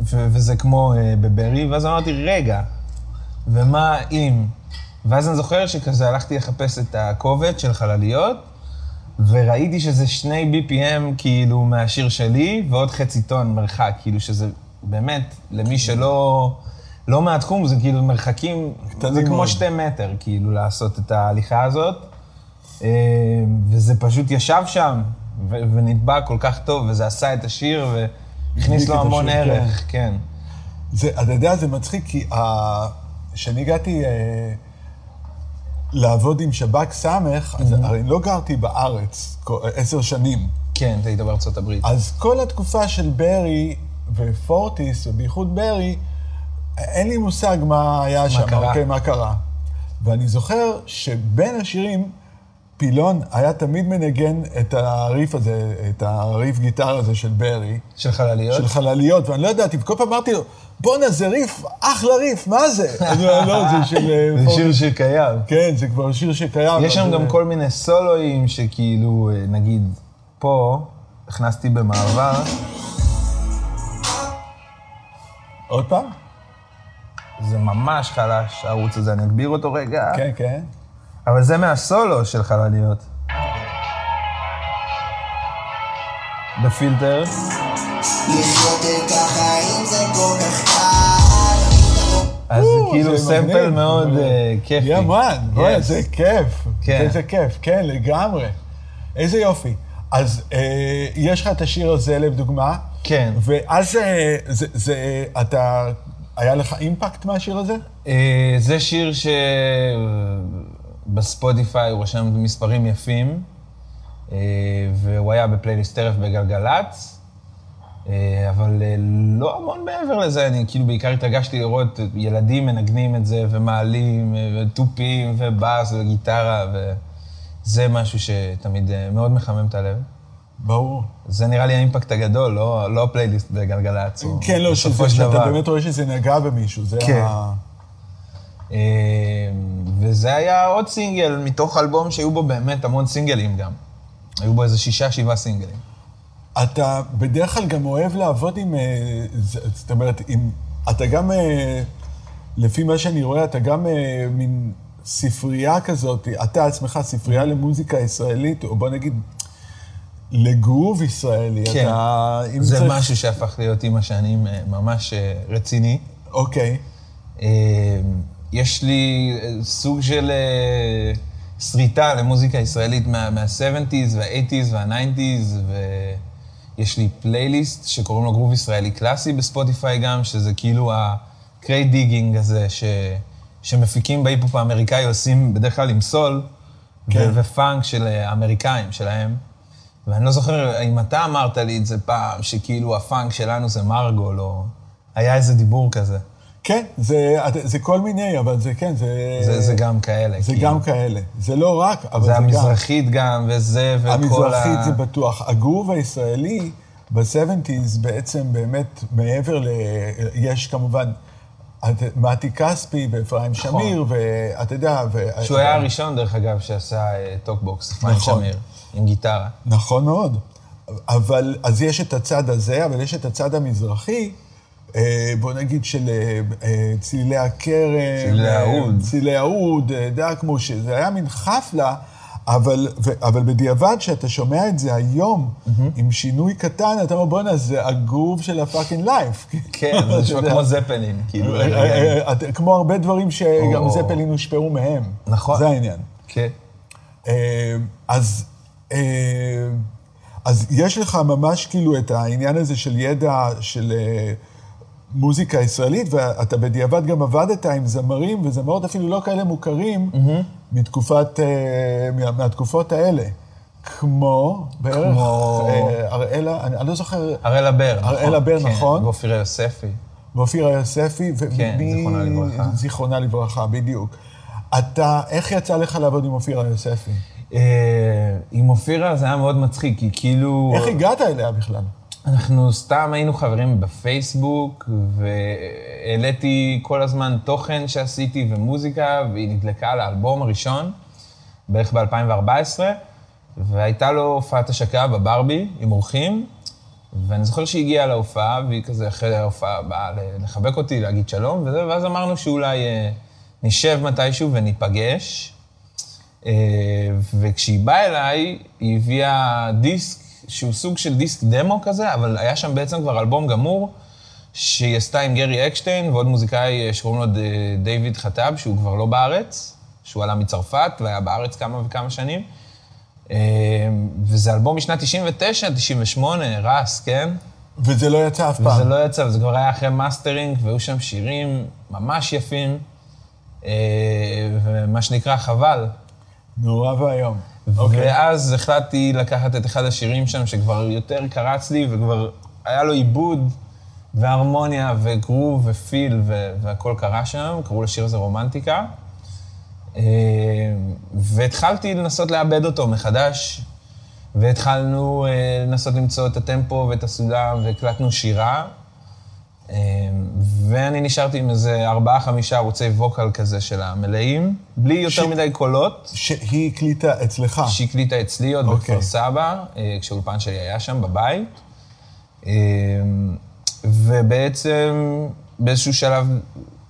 Speaker 2: ו- וזה כמו אה, בברי, ואז אמרתי, רגע, ומה אם? ואז אני זוכר שכזה הלכתי לחפש את הקובץ של חלליות, וראיתי שזה שני BPM כאילו מהשיר שלי, ועוד חצי טון מרחק, כאילו שזה באמת, למי שלא לא מהתחום, זה כאילו מרחקים, זה כמו. שתי מטר, כאילו, לעשות את ההליכה הזאת. אה, וזה פשוט ישב שם, ונטבע כל כך טוב, וזה עשה את השיר, והכניס לו המון
Speaker 1: השיר,
Speaker 2: ערך, כן.
Speaker 1: זה, אתה יודע, זה מצחיק, כי ה- כשאני הגעתי אה, לעבוד עם שב"כ סמך, אז הרי לא גרתי בארץ עשר שנים.
Speaker 2: כן, אתה היית בארצות הברית.
Speaker 1: אז כל התקופה של ברי ופורטיס, ובייחוד ברי, אין לי מושג מה היה שם,
Speaker 2: קרה.
Speaker 1: אוקיי, מה קרה. ואני זוכר שבין השירים, פילון היה תמיד מנגן את הריף הזה, את הריף גיטר הזה של ברי,
Speaker 2: של חלליות?
Speaker 1: של חלליות, ואני לא ידעתי, וכל פעם אמרתי לו, בואנה, זה ריף, אחלה ריף, מה זה? אני אומר, לא, זה של... אה,
Speaker 2: זה
Speaker 1: פורטיס."
Speaker 2: שיר שקיים.
Speaker 1: כן, זה כבר שיר שקיים.
Speaker 2: יש שם גם
Speaker 1: אה,
Speaker 2: כל מיני סולואים שכאילו, אה, נגיד, פה, הכנסתי במעבר,
Speaker 1: עוד פעם?
Speaker 2: זה ממש חלש, הערוץ הזה, אני אגביר אותו רגע.
Speaker 1: כן, כן.
Speaker 2: אבל זה מהסולו של חלליות. בפילטר.
Speaker 3: לחיות את החיים זה כל כך קל.
Speaker 2: אז זה כאילו סמפל. מאוד אה, כיפי.
Speaker 1: יאמן, בוא'נה,
Speaker 2: Yes.
Speaker 1: זה כיף.
Speaker 2: כן.
Speaker 1: איזה כיף, כן, לגמרי. איזה יופי. אז אה, יש לך את השיר הזה, לדוגמה.
Speaker 2: כן.
Speaker 1: ואז אה, זה, זה, אתה, היה לך אימפקט מהשיר הזה?
Speaker 2: אה, זה שיר שבספוטיפיי הוא רשם מספרים יפים, אה, והוא היה בפלייליסט טרף בגלגלצ, אה, אבל אה, לא המון מעבר לזה, אני כאילו בעיקר התרגשתי לראות ילדים מנגנים את זה, ומעלים, אה, ותופים, ובאס, וגיטרה, וזה משהו שתמיד אה, מאוד מחמם את הלב.
Speaker 1: ברור.
Speaker 2: זה נראה לי האימפקט הגדול, לא, לא הפלייליסט בגלגלצ.
Speaker 1: כן, לא, שזה, שאתה. באמת רואה שזה נגע במישהו, זה
Speaker 2: כן.
Speaker 1: ה...
Speaker 2: אה, וזה היה עוד סינגל מתוך אלבום שהיו בו באמת המון סינגלים גם. היו בו איזה שישה, שבעה סינגלים.
Speaker 1: אתה בדרך כלל גם אוהב לעבוד עם, אה, זאת אומרת, עם, אתה גם, אה, לפי מה שאני רואה, אתה גם אה, מין ספרייה כזאת, אתה עצמך ספרייה למוזיקה ישראלית, או בוא נגיד, לגרוב ישראלי.
Speaker 2: כן.
Speaker 1: אתה...
Speaker 2: זה
Speaker 1: צריך-
Speaker 2: משהו שהפך להיות עם השנים אה, ממש אה, רציני.
Speaker 1: אוקיי.
Speaker 2: אה, יש לי אה, סוג של שריטה למוזיקה ישראלית מה- מה-70's וה-80's וה-90's, ויש לי פלייליסט שקוראים לו גרוב ישראלי קלאסי בספוטיפיי גם, שזה כאילו ה crate digging הזה ש... שמפיקים בהיפ-הופ האמריקאי עושים בדרך כלל עם סול
Speaker 1: כן.
Speaker 2: ופאנק של האמריקאים שלהם. ואני לא זוכר אם אתה אמרת לי את זה פעם, שכאילו הפאנק שלנו זה מרגול, או היה איזה דיבור כזה.
Speaker 1: כן, זה, זה כל מיני, אבל זה כן, זה...
Speaker 2: זה, זה גם כאלה.
Speaker 1: זה
Speaker 2: כאילו.
Speaker 1: גם כאלה. זה לא רק, אבל
Speaker 2: זה
Speaker 1: זה, גם...
Speaker 2: המזרחית גם, וזה, וכל ה...
Speaker 1: המזרחית זה בטוח. הגרוב הישראלי ב-70's בעצם באמת מעבר ל... יש כמובן מתי כספי ואפרים שמיר, ואתה יודע... ו...
Speaker 2: נכון. שהוא היה הראשון, דרך אגב, שעשה אה, talkbox, אפרים
Speaker 1: נכון.
Speaker 2: שמיר, עם גיטרה.
Speaker 1: נכון מאוד. אבל, אז יש את הצד הזה, אבל יש את הצד המזרחי, אה, בוא נגיד של אה, אה, צלילי הכרם.
Speaker 2: צלילי האוד.
Speaker 1: צלילי האוד, יודע, כמו שזה היה מין חפלה, אבל, ו, אבל בדיעבד, כשאתה שומע את זה היום, עם שינוי קטן, אתה אומר, בואנה, זה הגרוב של הפאקינג לייף.
Speaker 2: כן, זה נשמע כמו זפלין, כאילו.
Speaker 1: כמו הרבה דברים שגם. זפלין הושפעו מהם.
Speaker 2: נכון.
Speaker 1: זה העניין.
Speaker 2: כן.
Speaker 1: אז, אז יש לך ממש כאילו את העניין הזה של ידע של אה, מוזיקה ישראלית, ואתה בדיעבד גם עבדת עם זמרים וזמרות אפילו לא כאלה מוכרים מתקופת, אה, מה- מהתקופות האלה. כמו בערך
Speaker 2: כמו-
Speaker 1: אה, אראלה, אני, אני לא זוכר,
Speaker 2: הראלה בר, נכון.
Speaker 1: הראלה בר, נכון.
Speaker 2: כן, ואופירה יוספי.
Speaker 1: ואופירה יוספי, ו-
Speaker 2: כן, זיכרונה לברכה.
Speaker 1: זיכרונה לברכה, בדיוק. אתה, איך יצא לך לעבוד עם אופירה יוספי?
Speaker 2: אה, עם אופירה זה היה מאוד מצחיק, כי כאילו...
Speaker 1: איך הגעת אליה בכלל?
Speaker 2: אנחנו סתם היינו חברים בפייסבוק, והעליתי כל הזמן תוכן שעשיתי ומוזיקה, והיא נדלקה לאלבום הראשון, בערך ב-2014, והייתה לו הופעת השקה בברבי עם אורחים, ואני זוכר שהיא הגיעה להופעה, והיא כזה אחרי ההופעה באה לחבק אותי, להגיד שלום, וזה, ואז אמרנו שאולי אה, נשב מתישהו וניפגש. אה, וכשהיא באה אליי, היא הביאה דיסק שהוא סוג של דיסק דמו כזה, אבל היה שם בעצם כבר אלבום גמור, שהיא עשתה עם גרי אקשטיין ועוד מוזיקאי אה, שקוראים לו ד- דיוויד חטאב, שהוא כבר לא בארץ, שהוא עלה מצרפת והיה בארץ כמה וכמה שנים. אה, וזה אלבום משנת 99, 98, רס, כן?
Speaker 1: וזה לא יצא אף פעם.
Speaker 2: וזה לא יצא, וזה כבר היה אחרי מאסטרינג, והיו שם שירים ממש יפים, אה, ומה שנקרא חבל.
Speaker 1: נורא ואיום.
Speaker 2: Okay.
Speaker 1: אוקיי.
Speaker 2: ואז החלטתי לקחת את אחד השירים שם, שכבר יותר קרץ לי, וכבר היה לו עיבוד, והרמוניה, וגרוב, ופיל, והכל קרה שם, קראו לשיר הזה רומנטיקה. אה, והתחלתי לנסות לאבד אותו מחדש, והתחלנו אה, לנסות למצוא את הטמפו ואת הסולם, והקלטנו שירה. אה, ואני נשארתי עם איזה ארבעה-חמישה ערוצי ווקל כזה של המלאים, בלי יותר
Speaker 1: ש-
Speaker 2: מדי קולות.
Speaker 1: שהיא הקליטה אצלך.
Speaker 2: שהקליטה אצלי עוד
Speaker 1: אוקיי.
Speaker 2: בכפר סבא, אה, כשאולפן שלי היה שם בבית. אה, ובעצם באיזשהו שלב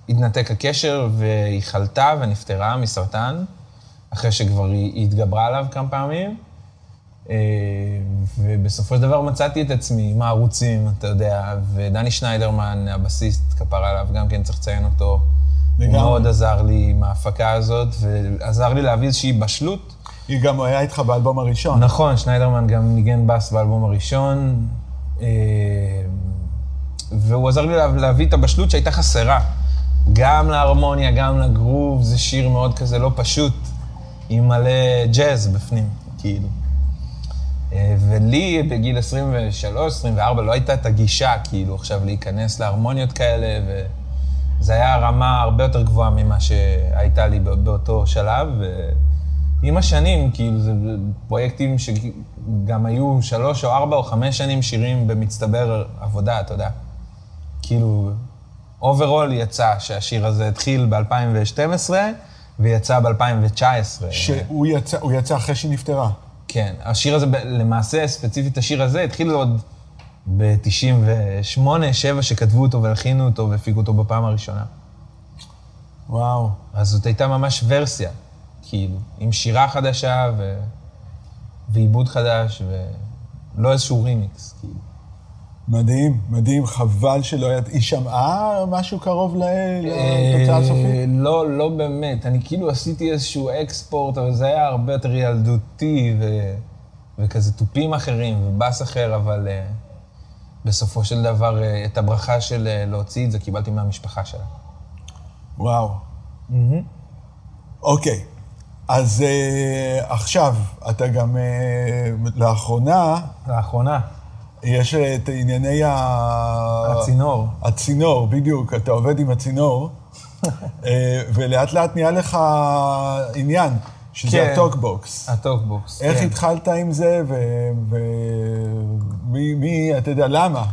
Speaker 2: התנתק הקשר והיא חלתה ונפטרה מסרטן, אחרי שכבר היא התגברה עליו כמה פעמים. אה, ובסופו של דבר מצאתי את עצמי עם הערוצים, אתה יודע, ודני שניידרמן, הבסיסט, כפר עליו, גם כן צריך לציין אותו.
Speaker 1: לגמרי.
Speaker 2: הוא מאוד עזר לי עם ההפקה הזאת, ועזר לי להביא איזושהי בשלות.
Speaker 1: היא גם היה איתך באלבום הראשון.
Speaker 2: נכון, שניידרמן גם ניגן בס באלבום הראשון, אה, והוא עזר לי לה- להביא את הבשלות שהייתה חסרה. גם להרמוניה, גם לגרוב, זה שיר מאוד כזה לא פשוט, עם מלא ג'אז בפנים, כאילו. אה, ולי בגיל 23, 24, לא הייתה את הגישה, כאילו, עכשיו להיכנס להרמוניות כאלה, וזה היה רמה הרבה יותר גבוהה ממה שהייתה לי בא- באותו שלב. ועם השנים, כאילו, זה פרויקטים שגם היו שלוש או ארבע או חמש שנים שירים במצטבר עבודה, אתה יודע. כאילו, overall יצא שהשיר הזה התחיל ב-2012 ויצא ב-2019.
Speaker 1: שהוא יצא, יצא אחרי שהיא נפטרה.
Speaker 2: כן, השיר הזה, למעשה, ספציפית השיר הזה, התחיל עוד ב-98, 7, שכתבו אותו והלחינו אותו והפיקו אותו בפעם הראשונה.
Speaker 1: וואו.
Speaker 2: אז זאת הייתה ממש ורסיה, כאילו, עם שירה חדשה ו... ועיבוד חדש, לא איזשהו רימיקס. כאילו.
Speaker 1: מדהים, מדהים, חבל שלא יד... היא שמעה משהו קרוב לתוצאה
Speaker 2: אה,
Speaker 1: הסופית?
Speaker 2: לא, לא באמת. אני כאילו עשיתי איזשהו אקספורט, אבל זה היה הרבה יותר ילדותי, ו... וכזה תופים אחרים, ובאס אחר, אבל אה, בסופו של דבר, אה, את הברכה של להוציא את זה קיבלתי מהמשפחה שלה.
Speaker 1: וואו. אוקיי, אז עכשיו, אתה גם לאחרונה,
Speaker 2: לאחרונה,
Speaker 1: יש את ענייני ה...
Speaker 2: הצינור.
Speaker 1: הצינור, בדיוק, אתה עובד עם הצינור, אה, ולאט לאט נהיה לך עניין, שזה
Speaker 2: כן.
Speaker 1: ה
Speaker 2: talkbox. ה talkbox.
Speaker 1: איך
Speaker 2: כן.
Speaker 1: התחלת עם זה, ומי, מי, אתה יודע, למה?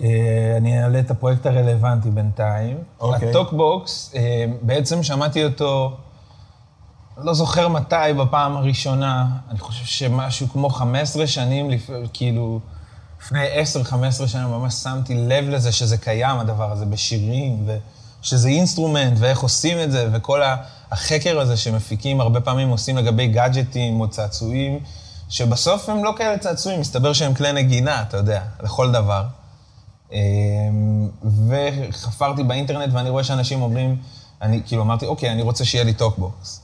Speaker 2: אה, אני אעלה את הפרויקט הרלוונטי בינתיים.
Speaker 1: אוקיי.
Speaker 2: ה talkbox, אה, בעצם שמעתי אותו, לא זוכר מתי בפעם הראשונה, אני חושב שמשהו כמו 15 שנים, לפ... כאילו, לפני 10-15 שנים ממש שמתי לב לזה שזה קיים, הדבר הזה, בשירים, ושזה instrument, ואיך עושים את זה, וכל ה- החקר הזה שמפיקים, הרבה פעמים עושים לגבי גאדג'טים או צעצועים, שבסוף הם לא כאלה צעצועים, מסתבר שהם כלי נגינה, אתה יודע, לכל דבר. אמ, וחפרתי באינטרנט ואני רואה שאנשים אומרים, אני כאילו אמרתי, אוקיי, אני רוצה שיהיה לי talkbox.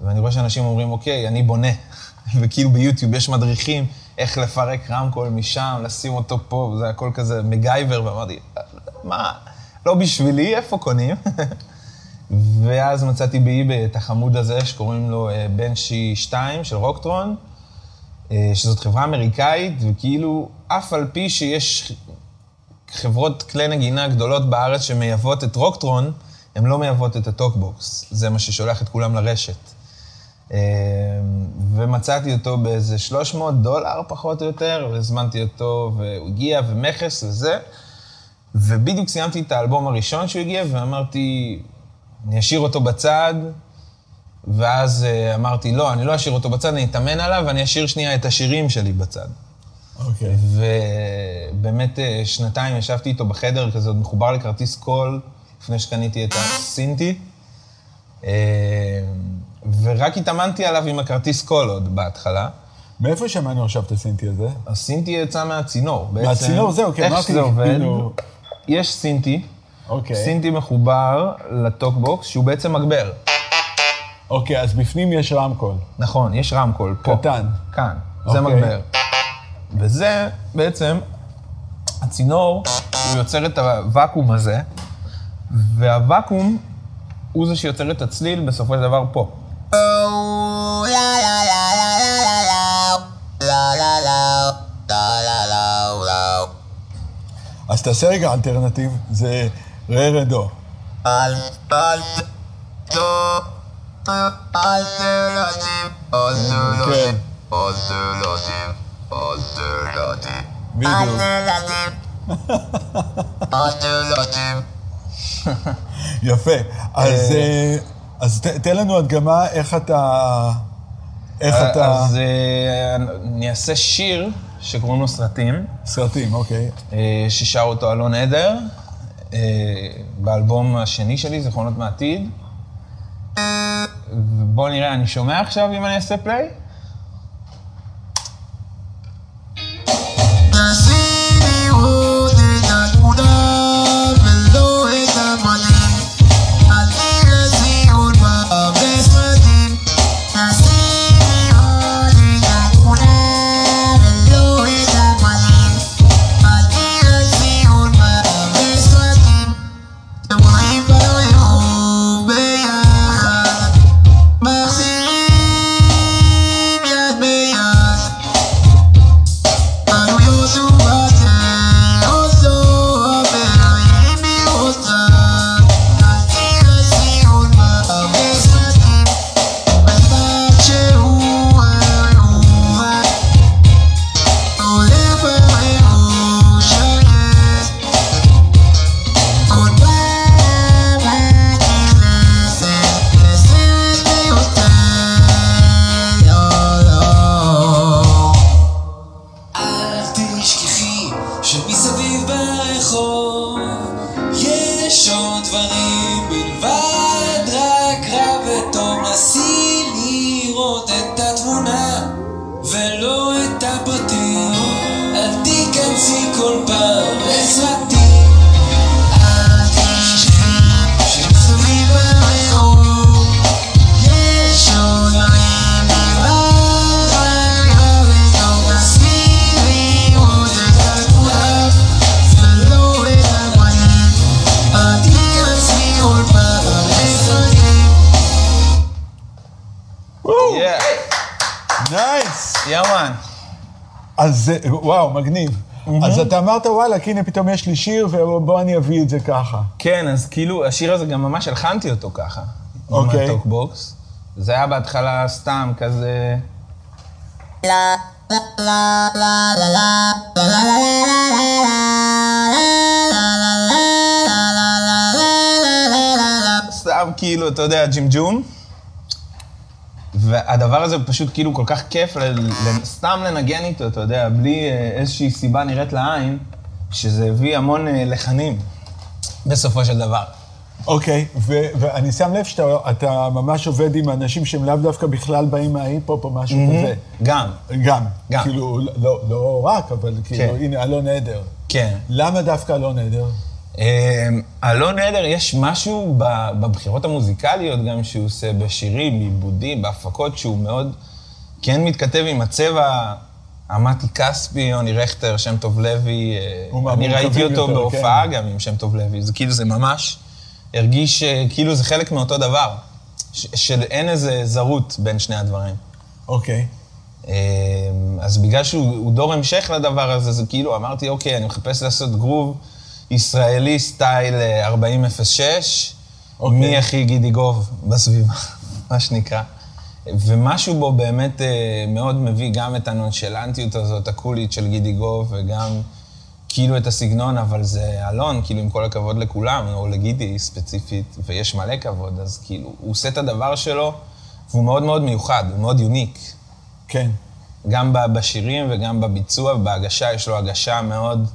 Speaker 2: ואני רואה שאנשים אומרים, אוקיי, אני בונה. וכאילו ביוטיוב יש מדריכים איך לפרק רמקול משם, לשים אותו פה, וזה הכל כזה מקגייבר, ואמרתי, מה, לא בשבילי, איפה קונים? ואז מצאתי ב eBay את החמוד הזה שקוראים לו אה, Banshee 2 של Rocktron, אה, שזאת חברה אמריקאית, וכאילו, אף על פי שיש חברות כלי נגינה גדולות בארץ שמייבאות את Rocktron, הן לא מייבאות את ה talkbox. זה מה ששולח את כולם לרשת. אה, ומצאתי אותו באיזה 300 דולר פחות או יותר, והזמנתי אותו, והוא הגיע, ומכס וזה. ובדיוק סיימתי את האלבום הראשון שהוא הגיע, ואמרתי, אני אשאיר אותו בצד, ואז אה, אמרתי, לא, אני לא אשאיר אותו בצד, אני אתאמן עליו, ואני אשאיר שנייה את השירים שלי בצד.
Speaker 1: אוקיי.
Speaker 2: ובאמת אה, שנתיים ישבתי איתו בחדר, כזה עוד מחובר לכרטיס קול, לפני שקניתי את הסינטי. ורק התאמנתי עליו עם הכרטיס קול עוד בהתחלה.
Speaker 1: מאיפה שמענו עכשיו את הסינטי הזה?
Speaker 2: הסינטי יצא מהצינור.
Speaker 1: מהצינור, זהו, כן,
Speaker 2: איך
Speaker 1: אמרתי,
Speaker 2: שזה עובד,
Speaker 1: כאילו-
Speaker 2: יש סינטי,
Speaker 1: אוקיי.
Speaker 2: סינטי מחובר ל talkbox, שהוא בעצם מגבר.
Speaker 1: אוקיי, אז בפנים יש רמקול.
Speaker 2: נכון, יש רמקול פה.
Speaker 1: קטן.
Speaker 2: כאן, זה
Speaker 1: אוקיי.
Speaker 2: מגבר. וזה בעצם, הצינור, הוא יוצר את הוואקום הזה, והוואקום הוא זה שיוצר את הצליל בסופו של דבר פה.
Speaker 1: אז תעשה רגע אלטרנטיב, זה רה רדו.
Speaker 3: אל, אל, אלטרנטיב,
Speaker 1: כן,
Speaker 3: אלטרנטיב, alternative,
Speaker 1: בדיוק.
Speaker 3: alternative.
Speaker 1: יפה. אז, אה, אז ת- תן לנו הדגמה איך אתה... איך אתה...
Speaker 2: אז אה, אני אעשה שיר שקוראים לו סרטים,
Speaker 1: סרטים, אוקיי.
Speaker 2: אה, ששר אותו אלון עדר, אה, באלבום השני שלי, זיכרונות מעתיד. ובואו נראה, אני שומע עכשיו אם אני אעשה play?
Speaker 3: נשים
Speaker 2: יאמן.
Speaker 1: אז אה, וואו, מגניב. אז אתה אמרת, וואלה, כי הנה פתאום יש לי שיר, ובוא אני אביא את זה ככה.
Speaker 2: כן, אז כאילו, השיר הזה גם ממש הלחנתי אותו ככה.
Speaker 1: אוקיי.
Speaker 2: עם ה talkbox. זה היה בהתחלה סתם כזה... סתם כאילו, אתה יודע, ג'מג'ום. והדבר הזה הוא פשוט כאילו כל כך כיף סתם לנגן איתו, אתה יודע, בלי אה, איזושהי סיבה נראית לעין, שזה הביא המון אה, לחנים, בסופו של דבר.
Speaker 1: אוקיי, ו- ואני שם לב שאתה אתה ממש עובד עם אנשים שהם לאו דווקא בכלל באים מההיפ-הופ או משהו כזה.
Speaker 2: גם,
Speaker 1: גם.
Speaker 2: גם.
Speaker 1: כאילו, לא, לא רק, אבל כאילו,
Speaker 2: כן.
Speaker 1: הנה, אלון עדר.
Speaker 2: כן.
Speaker 1: למה דווקא אלון עדר?
Speaker 2: אמ, אלון עדר, יש משהו בבחירות המוזיקליות גם שהוא עושה בשירים, בעיבודים, בהפקות, שהוא מאוד כן מתכתב עם הצבע. עמתי כספי, יוני רכטר, שם טוב לוי. אה, אני ראיתי אותו
Speaker 1: יותר,
Speaker 2: בהופעה
Speaker 1: כן.
Speaker 2: גם עם שם טוב לוי. זה כאילו, זה ממש הרגיש אה, כאילו זה חלק מאותו דבר. ש- של אין איזה זרות בין שני הדברים.
Speaker 1: אוקיי.
Speaker 2: אמ, אז בגלל שהוא הוא דור המשך לדבר הזה, זה כאילו, אמרתי, אוקיי, אני מחפש לעשות גרוב ישראלי סטייל אה, 4006,
Speaker 1: אוקיי.
Speaker 2: מי הכי גידיגוב בסביבה, מה שנקרא. ומשהו בו באמת אה, מאוד מביא גם את הנונשלנטיות הזאת, הקולית של גידיגוב, וגם כאילו את הסגנון, אבל זה אלון, כאילו, עם כל הכבוד לכולם, או לגידי ספציפית, ויש מלא כבוד, אז כאילו, הוא עושה את הדבר שלו, והוא מאוד מאוד מיוחד, הוא מאוד יוניק.
Speaker 1: כן.
Speaker 2: גם בשירים וגם בביצוע ובהגשה, יש לו הגשה מאוד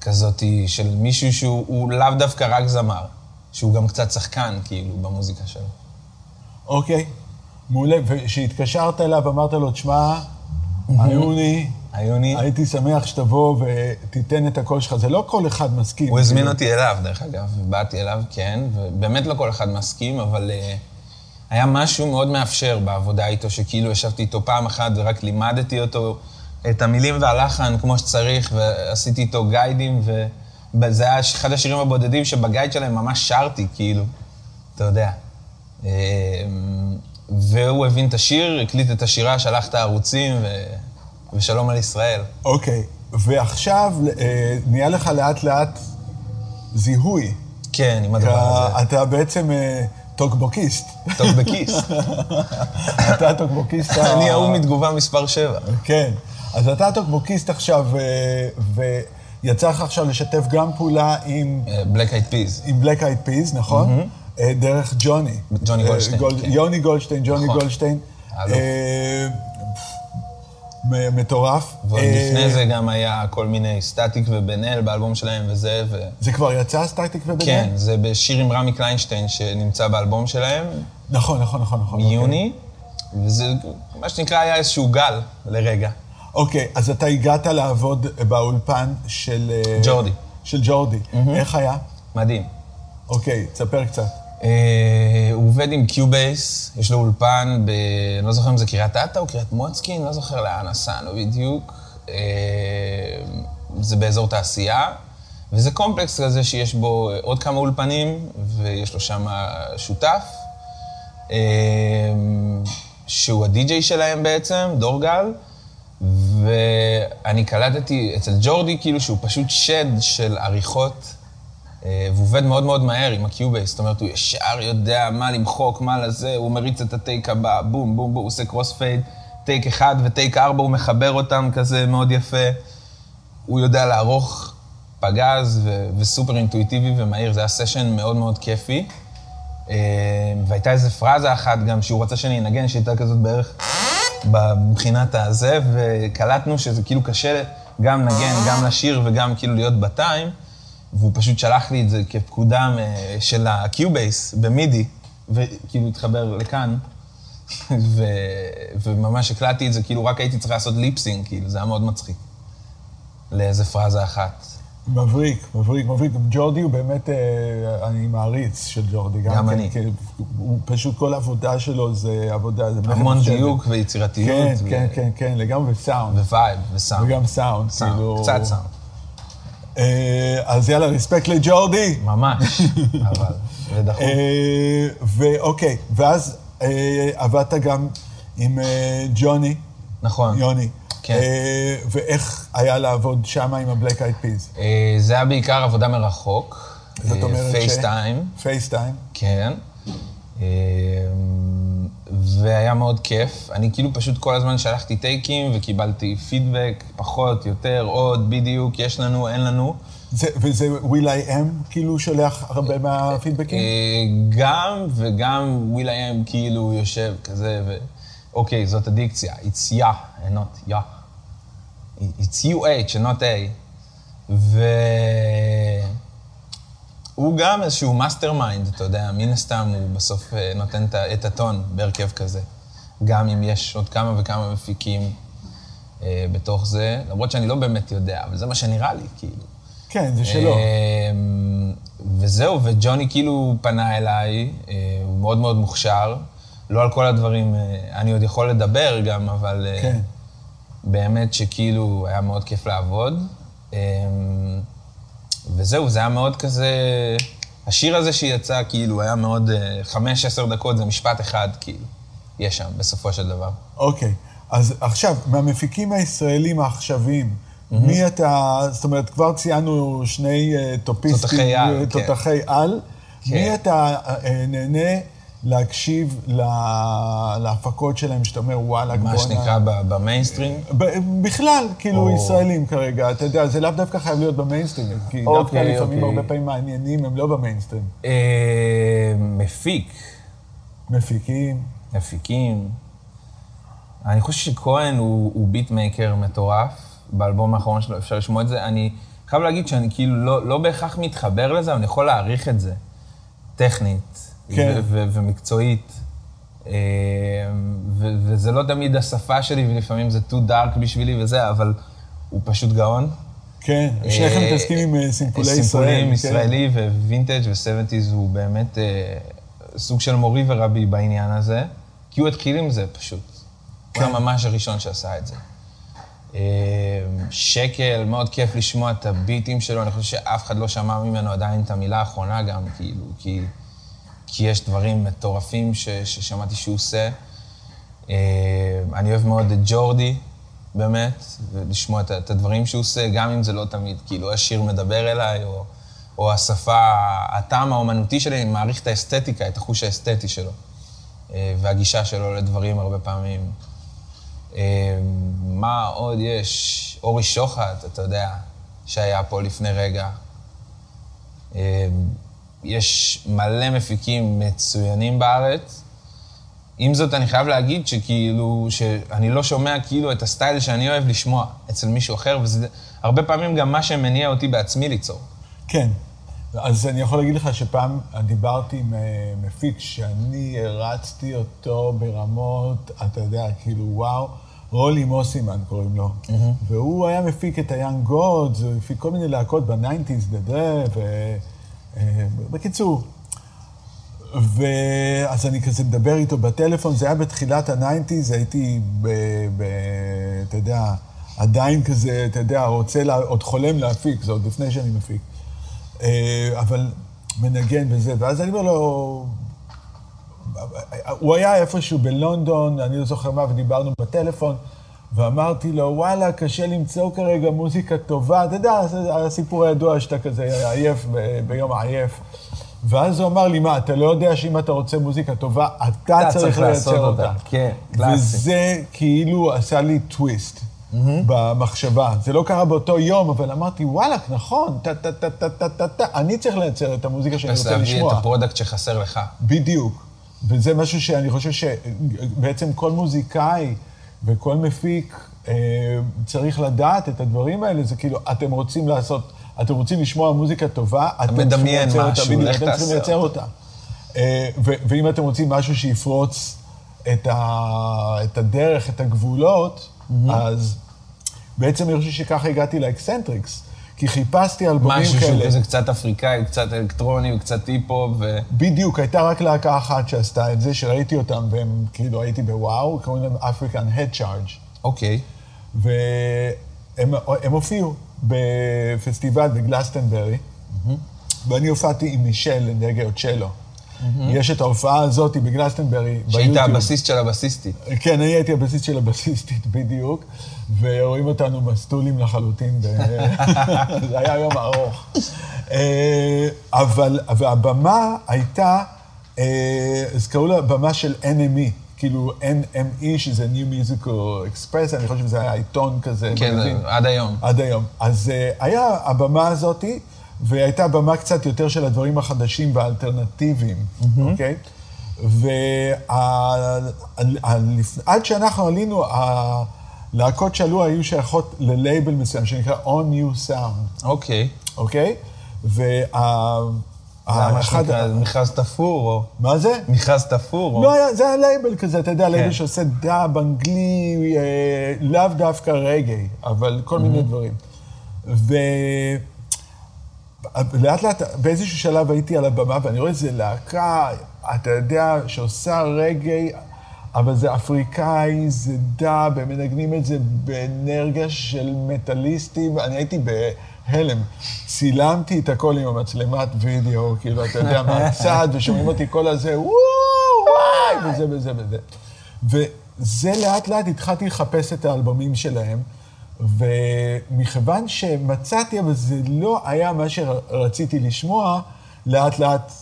Speaker 2: כזאת של מישהו שהוא הוא לאו דווקא רק זמר, שהוא גם קצת שחקן, כאילו, במוזיקה שלו.
Speaker 1: אוקיי. מעולה. וכשהתקשרת אליו, אמרת לו, תשמע, עיוני,
Speaker 2: היוני,
Speaker 1: הייתי שמח שתבוא ותיתן את הקול שלך. זה לא כל אחד מסכים.
Speaker 2: הוא הזמין. אותי אליו, דרך אגב, ובאתי אליו, כן, ובאמת לא כל אחד מסכים, אבל uh, היה משהו מאוד מאפשר בעבודה איתו, שכאילו ישבתי איתו פעם אחת ורק לימדתי אותו את המילים והלחן כמו שצריך, ועשיתי איתו גיידים, וזה היה אחד השירים הבודדים שב guide שלהם ממש שרתי, כאילו, אתה יודע. אה, והוא הבין את השיר, הקליט את השירה, שלח את הערוצים, ו... ושלום על ישראל.
Speaker 1: אוקיי. ועכשיו אה, נהיה לך לאט לאט זיהוי.
Speaker 2: כן, עם הדבר הזה.
Speaker 1: אתה- בעצם אה, טוקבוקיסט.
Speaker 2: טוקבקיסט.
Speaker 1: אתה הטוקבוקיסט ה...
Speaker 2: אני ההוא מתגובה מספר 7.
Speaker 1: כן. אז אתה הטוקבוקיסט עכשיו, אה, ויצא לך עכשיו לשתף גם פעולה עם,
Speaker 2: Black Eyed Peas.
Speaker 1: עם Black Eyed Peas, נכון? אה, דרך ג'וני.
Speaker 2: ג'וני
Speaker 1: אה,
Speaker 2: גולדשטיין,
Speaker 1: גול-
Speaker 2: כן.
Speaker 1: יוני גולדשטיין, ג'וני
Speaker 2: נכון.
Speaker 1: גולדשטיין. מטורף.
Speaker 2: ועוד לפני זה גם היה כל מיני סטטיק ובן אל באלבום שלהם וזה, ו...
Speaker 1: זה כבר יצא, סטטיק ובן
Speaker 2: כן, זה בשיר עם רמי קליינשטיין שנמצא באלבום שלהם,
Speaker 1: נכון, נכון, נכון, נכון.
Speaker 2: מיוני, וזה מה שנקרא היה איזשהו גל לרגע.
Speaker 1: אוקיי, אז אתה הגעת לעבוד באולפן של... אה,
Speaker 2: ג'ורדי.
Speaker 1: של ג'ורדי. איך היה?
Speaker 2: מדהים.
Speaker 1: אוקיי, תספר קצת.
Speaker 2: אה, הוא עובד עם Cubase, יש לו אולפן ב... אני לא זוכר אם זה קריית אתא או קריית מוצקין, לא זוכר לאן נסענו בדיוק. אה, זה באזור תעשייה, וזה קומפלקס כזה שיש בו עוד כמה אולפנים, ויש לו שם שותף, אה, שהוא הדי-ג'יי שלהם בעצם, דורגל, ואני קלטתי אצל ג'ורדי כאילו שהוא פשוט שד של עריכות. אה, והוא עובד מאוד מאוד מהר עם ה Cubase, זאת אומרת, הוא ישר יודע מה למחוק, מה לזה, הוא מריץ את ה take הבא, בום, בום, בום, הוא עושה crossfade, take אחד ו take ארבע, הוא מחבר אותם כזה מאוד יפה. הוא יודע לערוך פגז ו- וסופר אינטואיטיבי ומהיר, זה היה סשן מאוד מאוד כיפי. אה, והייתה איזה פרזה אחת גם שהוא רצה שאני אנגן, שהייתה כזאת בערך מבחינת הזה, וקלטנו שזה כאילו קשה גם לנגן, גם לשיר וגם כאילו להיות ב time. והוא פשוט שלח לי את זה כפקודה של ה Cubase ב MIDI, וכאילו התחבר לכאן, ו... וממש הקלטתי את זה, כאילו רק הייתי צריך לעשות lip-sync, כאילו, זה היה מאוד מצחיק. לאיזה פרזה אחת.
Speaker 1: מבריק, מבריק, מבריק. ג'ורדי הוא באמת, אה, אני מעריץ של ג'ורדי.
Speaker 2: גם
Speaker 1: כן,
Speaker 2: אני.
Speaker 1: כי הוא פשוט, כל העבודה שלו זה עבודה, זה
Speaker 2: המון. דיוק ויצירתיות.
Speaker 1: כן,
Speaker 2: ו-
Speaker 1: כן, כן, כן, לגמרי, וסאונד.
Speaker 2: ווייב, וסאונד.
Speaker 1: וגם סאונד,
Speaker 2: סאונד,
Speaker 1: כאילו...
Speaker 2: קצת סאונד.
Speaker 1: אה, אז יאללה, respect לג'ורדי.
Speaker 2: ממש, אבל, זה דחוף.
Speaker 1: אה, ואוקיי, ואז עבדת גם עם ג'וני,
Speaker 2: נכון.
Speaker 1: יוני.
Speaker 2: כן.
Speaker 1: אה, ואיך היה לעבוד שם עם הבלק אייד פיז?
Speaker 2: אה, זה היה בעיקר עבודה מרחוק.
Speaker 1: זאת אומרת ש...
Speaker 2: פייסטיים.
Speaker 1: פייסטיים.
Speaker 2: כן. אה, והיה מאוד כיף. אני כאילו פשוט כל הזמן שלחתי טייקים וקיבלתי פידבק, פחות, יותר, עוד, בדיוק, יש לנו, אין לנו.
Speaker 1: זה, וזה וויל איי אם כאילו שולח הרבה מהפידבקים?
Speaker 2: אה, גם וגם will.i.am כאילו יושב כזה, ו... אוקיי, זאת הדיקציה. It's ya and not ya. It's UH and not A. והוא גם איזשהו mastermind, אתה יודע, מן הסתם הוא בסוף אה, נותן את הטון בהרכב כזה. גם אם יש עוד כמה וכמה מפיקים אה, בתוך זה, למרות שאני לא באמת יודע, אבל זה מה שנראה לי, כאילו.
Speaker 1: כן, זה שלו.
Speaker 2: אמ, וזהו, וג'וני כאילו פנה אליי, אה, הוא מאוד מאוד מוכשר. לא על כל הדברים, אה, אני עוד יכול לדבר גם, אבל אה,
Speaker 1: כן.
Speaker 2: באמת שכאילו היה מאוד כיף לעבוד. אמ, וזהו, זה היה מאוד כזה... השיר הזה שיצא, כאילו, היה מאוד... אה, חמש, עשר דקות, זה משפט אחד, כאילו, יש שם, בסופו של דבר.
Speaker 1: אוקיי. אז עכשיו, מהמפיקים הישראלים העכשוויים, מי אתה, זאת אומרת, כבר ציינו שני אה, טופיסטים,
Speaker 2: תותחי על,
Speaker 1: אה,
Speaker 2: כן.
Speaker 1: תותחי על.
Speaker 2: כן.
Speaker 1: מי אתה אה, נהנה להקשיב לה- להפקות שלהם, שאתה אומר, וואלה,
Speaker 2: מה
Speaker 1: בואנה."
Speaker 2: שנקרא ב- במיינסטרים.
Speaker 1: בכלל, כאילו,
Speaker 2: או-
Speaker 1: ישראלים כרגע, אתה יודע, זה לאו דווקא חייב להיות במיינסטרים, כי דווקא
Speaker 2: אוקיי,
Speaker 1: לפעמים
Speaker 2: אוקיי.
Speaker 1: הרבה פעמים מעניינים הם לא במיינסטרים.
Speaker 2: אה, מפיק,
Speaker 1: מפיקים,
Speaker 2: מפיקים. אני חושב שכהן הוא, הוא beatmaker מטורף. באלבום האחרון שלו אפשר לשמוע את זה. אני חייב להגיד שאני כאילו לא, לא בהכרח מתחבר לזה, אבל אני יכול להעריך את זה. טכנית.
Speaker 1: כן.
Speaker 2: ו- ו- ומקצועית. אה, ו- וזה לא תמיד השפה שלי, ולפעמים זה too dark בשבילי וזה, אבל הוא פשוט גאון.
Speaker 1: כן, שניכם
Speaker 2: אה,
Speaker 1: מתעסקים עם אה, סימפולי ישראל.
Speaker 2: סימפולים
Speaker 1: כן.
Speaker 2: ישראלי ווינטג' ו-70's הוא באמת סוג של מורי ורבי בעניין הזה, כי הוא התחיל עם זה פשוט. הוא היה
Speaker 1: כן.
Speaker 2: ממש הראשון שעשה את זה. שקל, מאוד כיף לשמוע את הביטים שלו, אני חושב שאף אחד לא שמע ממנו עדיין את המילה האחרונה גם, כאילו, כי, כי יש דברים מטורפים ש, ששמעתי שהוא עושה. אה, אני אוהב מאוד את ג'ורדי, באמת, ולשמוע את, את הדברים שהוא עושה, גם אם זה לא תמיד, כאילו, השיר מדבר אליי, או, או השפה, הטעם האומנותי שלי, אני מעריך את האסתטיקה, את החוש האסתטי שלו, אה, והגישה שלו לדברים הרבה פעמים. אה, מה עוד יש? אורי שוחט, אתה יודע, שהיה פה לפני רגע. יש מלא מפיקים מצוינים בארץ. עם זאת, אני חייב להגיד שכאילו, שאני לא שומע כאילו את הסטייל שאני אוהב לשמוע אצל מישהו אחר, וזה הרבה פעמים גם מה שמניע אותי בעצמי ליצור.
Speaker 1: כן. אז אני יכול להגיד לך שפעם דיברתי עם אה, מפיק שאני הערצתי אותו ברמות, אתה יודע, כאילו, וואו, Roli Mosimann קוראים לו. והוא היה מפיק את ה Young Gods, הוא הפיק כל מיני להקות ב nineties, The The, ו... אה, בקיצור. ואז אני כזה מדבר איתו בטלפון, זה היה בתחילת ה nineties, הייתי, ב, ב, אתה יודע, עדיין כזה, אתה יודע, רוצה, לה, עוד חולם להפיק, זה עוד לפני שאני מפיק. אה, אבל מנגן וזה, ואז אני אומר לו, הוא היה איפשהו בלונדון, אני לא זוכר מה, ודיברנו בטלפון, ואמרתי לו, וואלה, קשה למצוא כרגע מוזיקה טובה. אתה יודע, הסיפור הידוע שאתה כזה עייף ביום העייף. ואז הוא אמר לי, מה, אתה לא יודע שאם אתה רוצה מוזיקה טובה, אתה,
Speaker 2: אתה
Speaker 1: צריך
Speaker 2: צריך
Speaker 1: לייצר
Speaker 2: אותה.
Speaker 1: אותה.
Speaker 2: כן, קלאסי.
Speaker 1: וזה כאילו עשה לי טוויסט במחשבה. זה לא קרה באותו יום, אבל אמרתי, וואלה, נכון, טה טה טה טה טה טה טה, אני צריך לייצר את המוזיקה שאני
Speaker 2: אז
Speaker 1: רוצה
Speaker 2: להביא
Speaker 1: לשמוע.
Speaker 2: את ה product שחסר לך.
Speaker 1: בדיוק. וזה משהו שאני חושב שבעצם כל מוזיקאי וכל מפיק אה, צריך לדעת את הדברים האלה. זה כאילו, אתם רוצים לעשות, אתם רוצים לשמוע מוזיקה טובה, אתם צריכים לייצר אותה, בדיוק, אתם צריכים לייצר. אותה. אה, ו- ואם אתם רוצים משהו שיפרוץ את, ה- את הדרך, את הגבולות, אז בעצם אני חושב שככה הגעתי לאקסנטריקס. כי חיפשתי אלבומים
Speaker 2: משהו שהוא
Speaker 1: כאלה.
Speaker 2: כזה קצת אפריקאי, קצת אלקטרוני וקצת היפ-הופ, ו...
Speaker 1: בדיוק, הייתה רק להקה אחת שעשתה את זה, שראיתי אותם, והם כאילו הייתי בוואו, קוראים להם African Head Charge.
Speaker 2: אוקיי.
Speaker 1: והם הם הופיעו בפסטיבל בגלסטנברי, ואני הופעתי עם מישל נגה אוצ'לו. יש את ההופעה הזאת בגלסטנברי,
Speaker 2: שהיית
Speaker 1: ביוטיוב.
Speaker 2: הבסיסט של הבסיסטית.
Speaker 1: כן, אני הייתי הבסיסט של הבסיסטית בדיוק, ורואים אותנו מסטולים לחלוטין. זה היה יום ארוך. אה, אבל, והבמה הייתה, אה, אז קראו לה במה של NME, כאילו NME, שזה New Musical Express, אני חושב שזה היה עיתון כזה,
Speaker 2: כן,
Speaker 1: מגזין.
Speaker 2: עד היום.
Speaker 1: עד היום. אז אה, היה הבמה הזאתי, והייתה במה קצת יותר של הדברים החדשים והאלטרנטיביים, אוקיי? ועד שאנחנו עלינו, הלהקות שעלו היו שייכות ללייבל מסוים שנקרא On-U Sound,
Speaker 2: אוקיי.
Speaker 1: אוקיי? וה...
Speaker 2: מה שנקרא מכרז תפור, או...
Speaker 1: מה זה?
Speaker 2: מכרז תפור, או...
Speaker 1: לא זה היה לייבל כזה, אתה יודע,
Speaker 2: כן.
Speaker 1: לייבל שעושה דאב, אנגלי, אה, לאו דווקא רגאיי, אבל כל מיני דברים. ולאט לאט, באיזשהו שלב הייתי על הבמה, ואני רואה איזה להקה, אתה יודע, שעושה רגעי, אבל זה אפריקאי, זה דאב, הם מנגנים את זה באנרגיה של מטאליסטים, אני הייתי בהלם. צילמתי את הכל עם המצלמת וידאו, כאילו, אתה יודע, מהצד, ושומעים אותי כל הזה, וואו, וואי, וזה וזה וזה. וזה לאט לאט התחלתי לחפש את האלבומים שלהם, ומכיוון שמצאתי, אבל זה לא היה מה שרציתי לשמוע, לאט לאט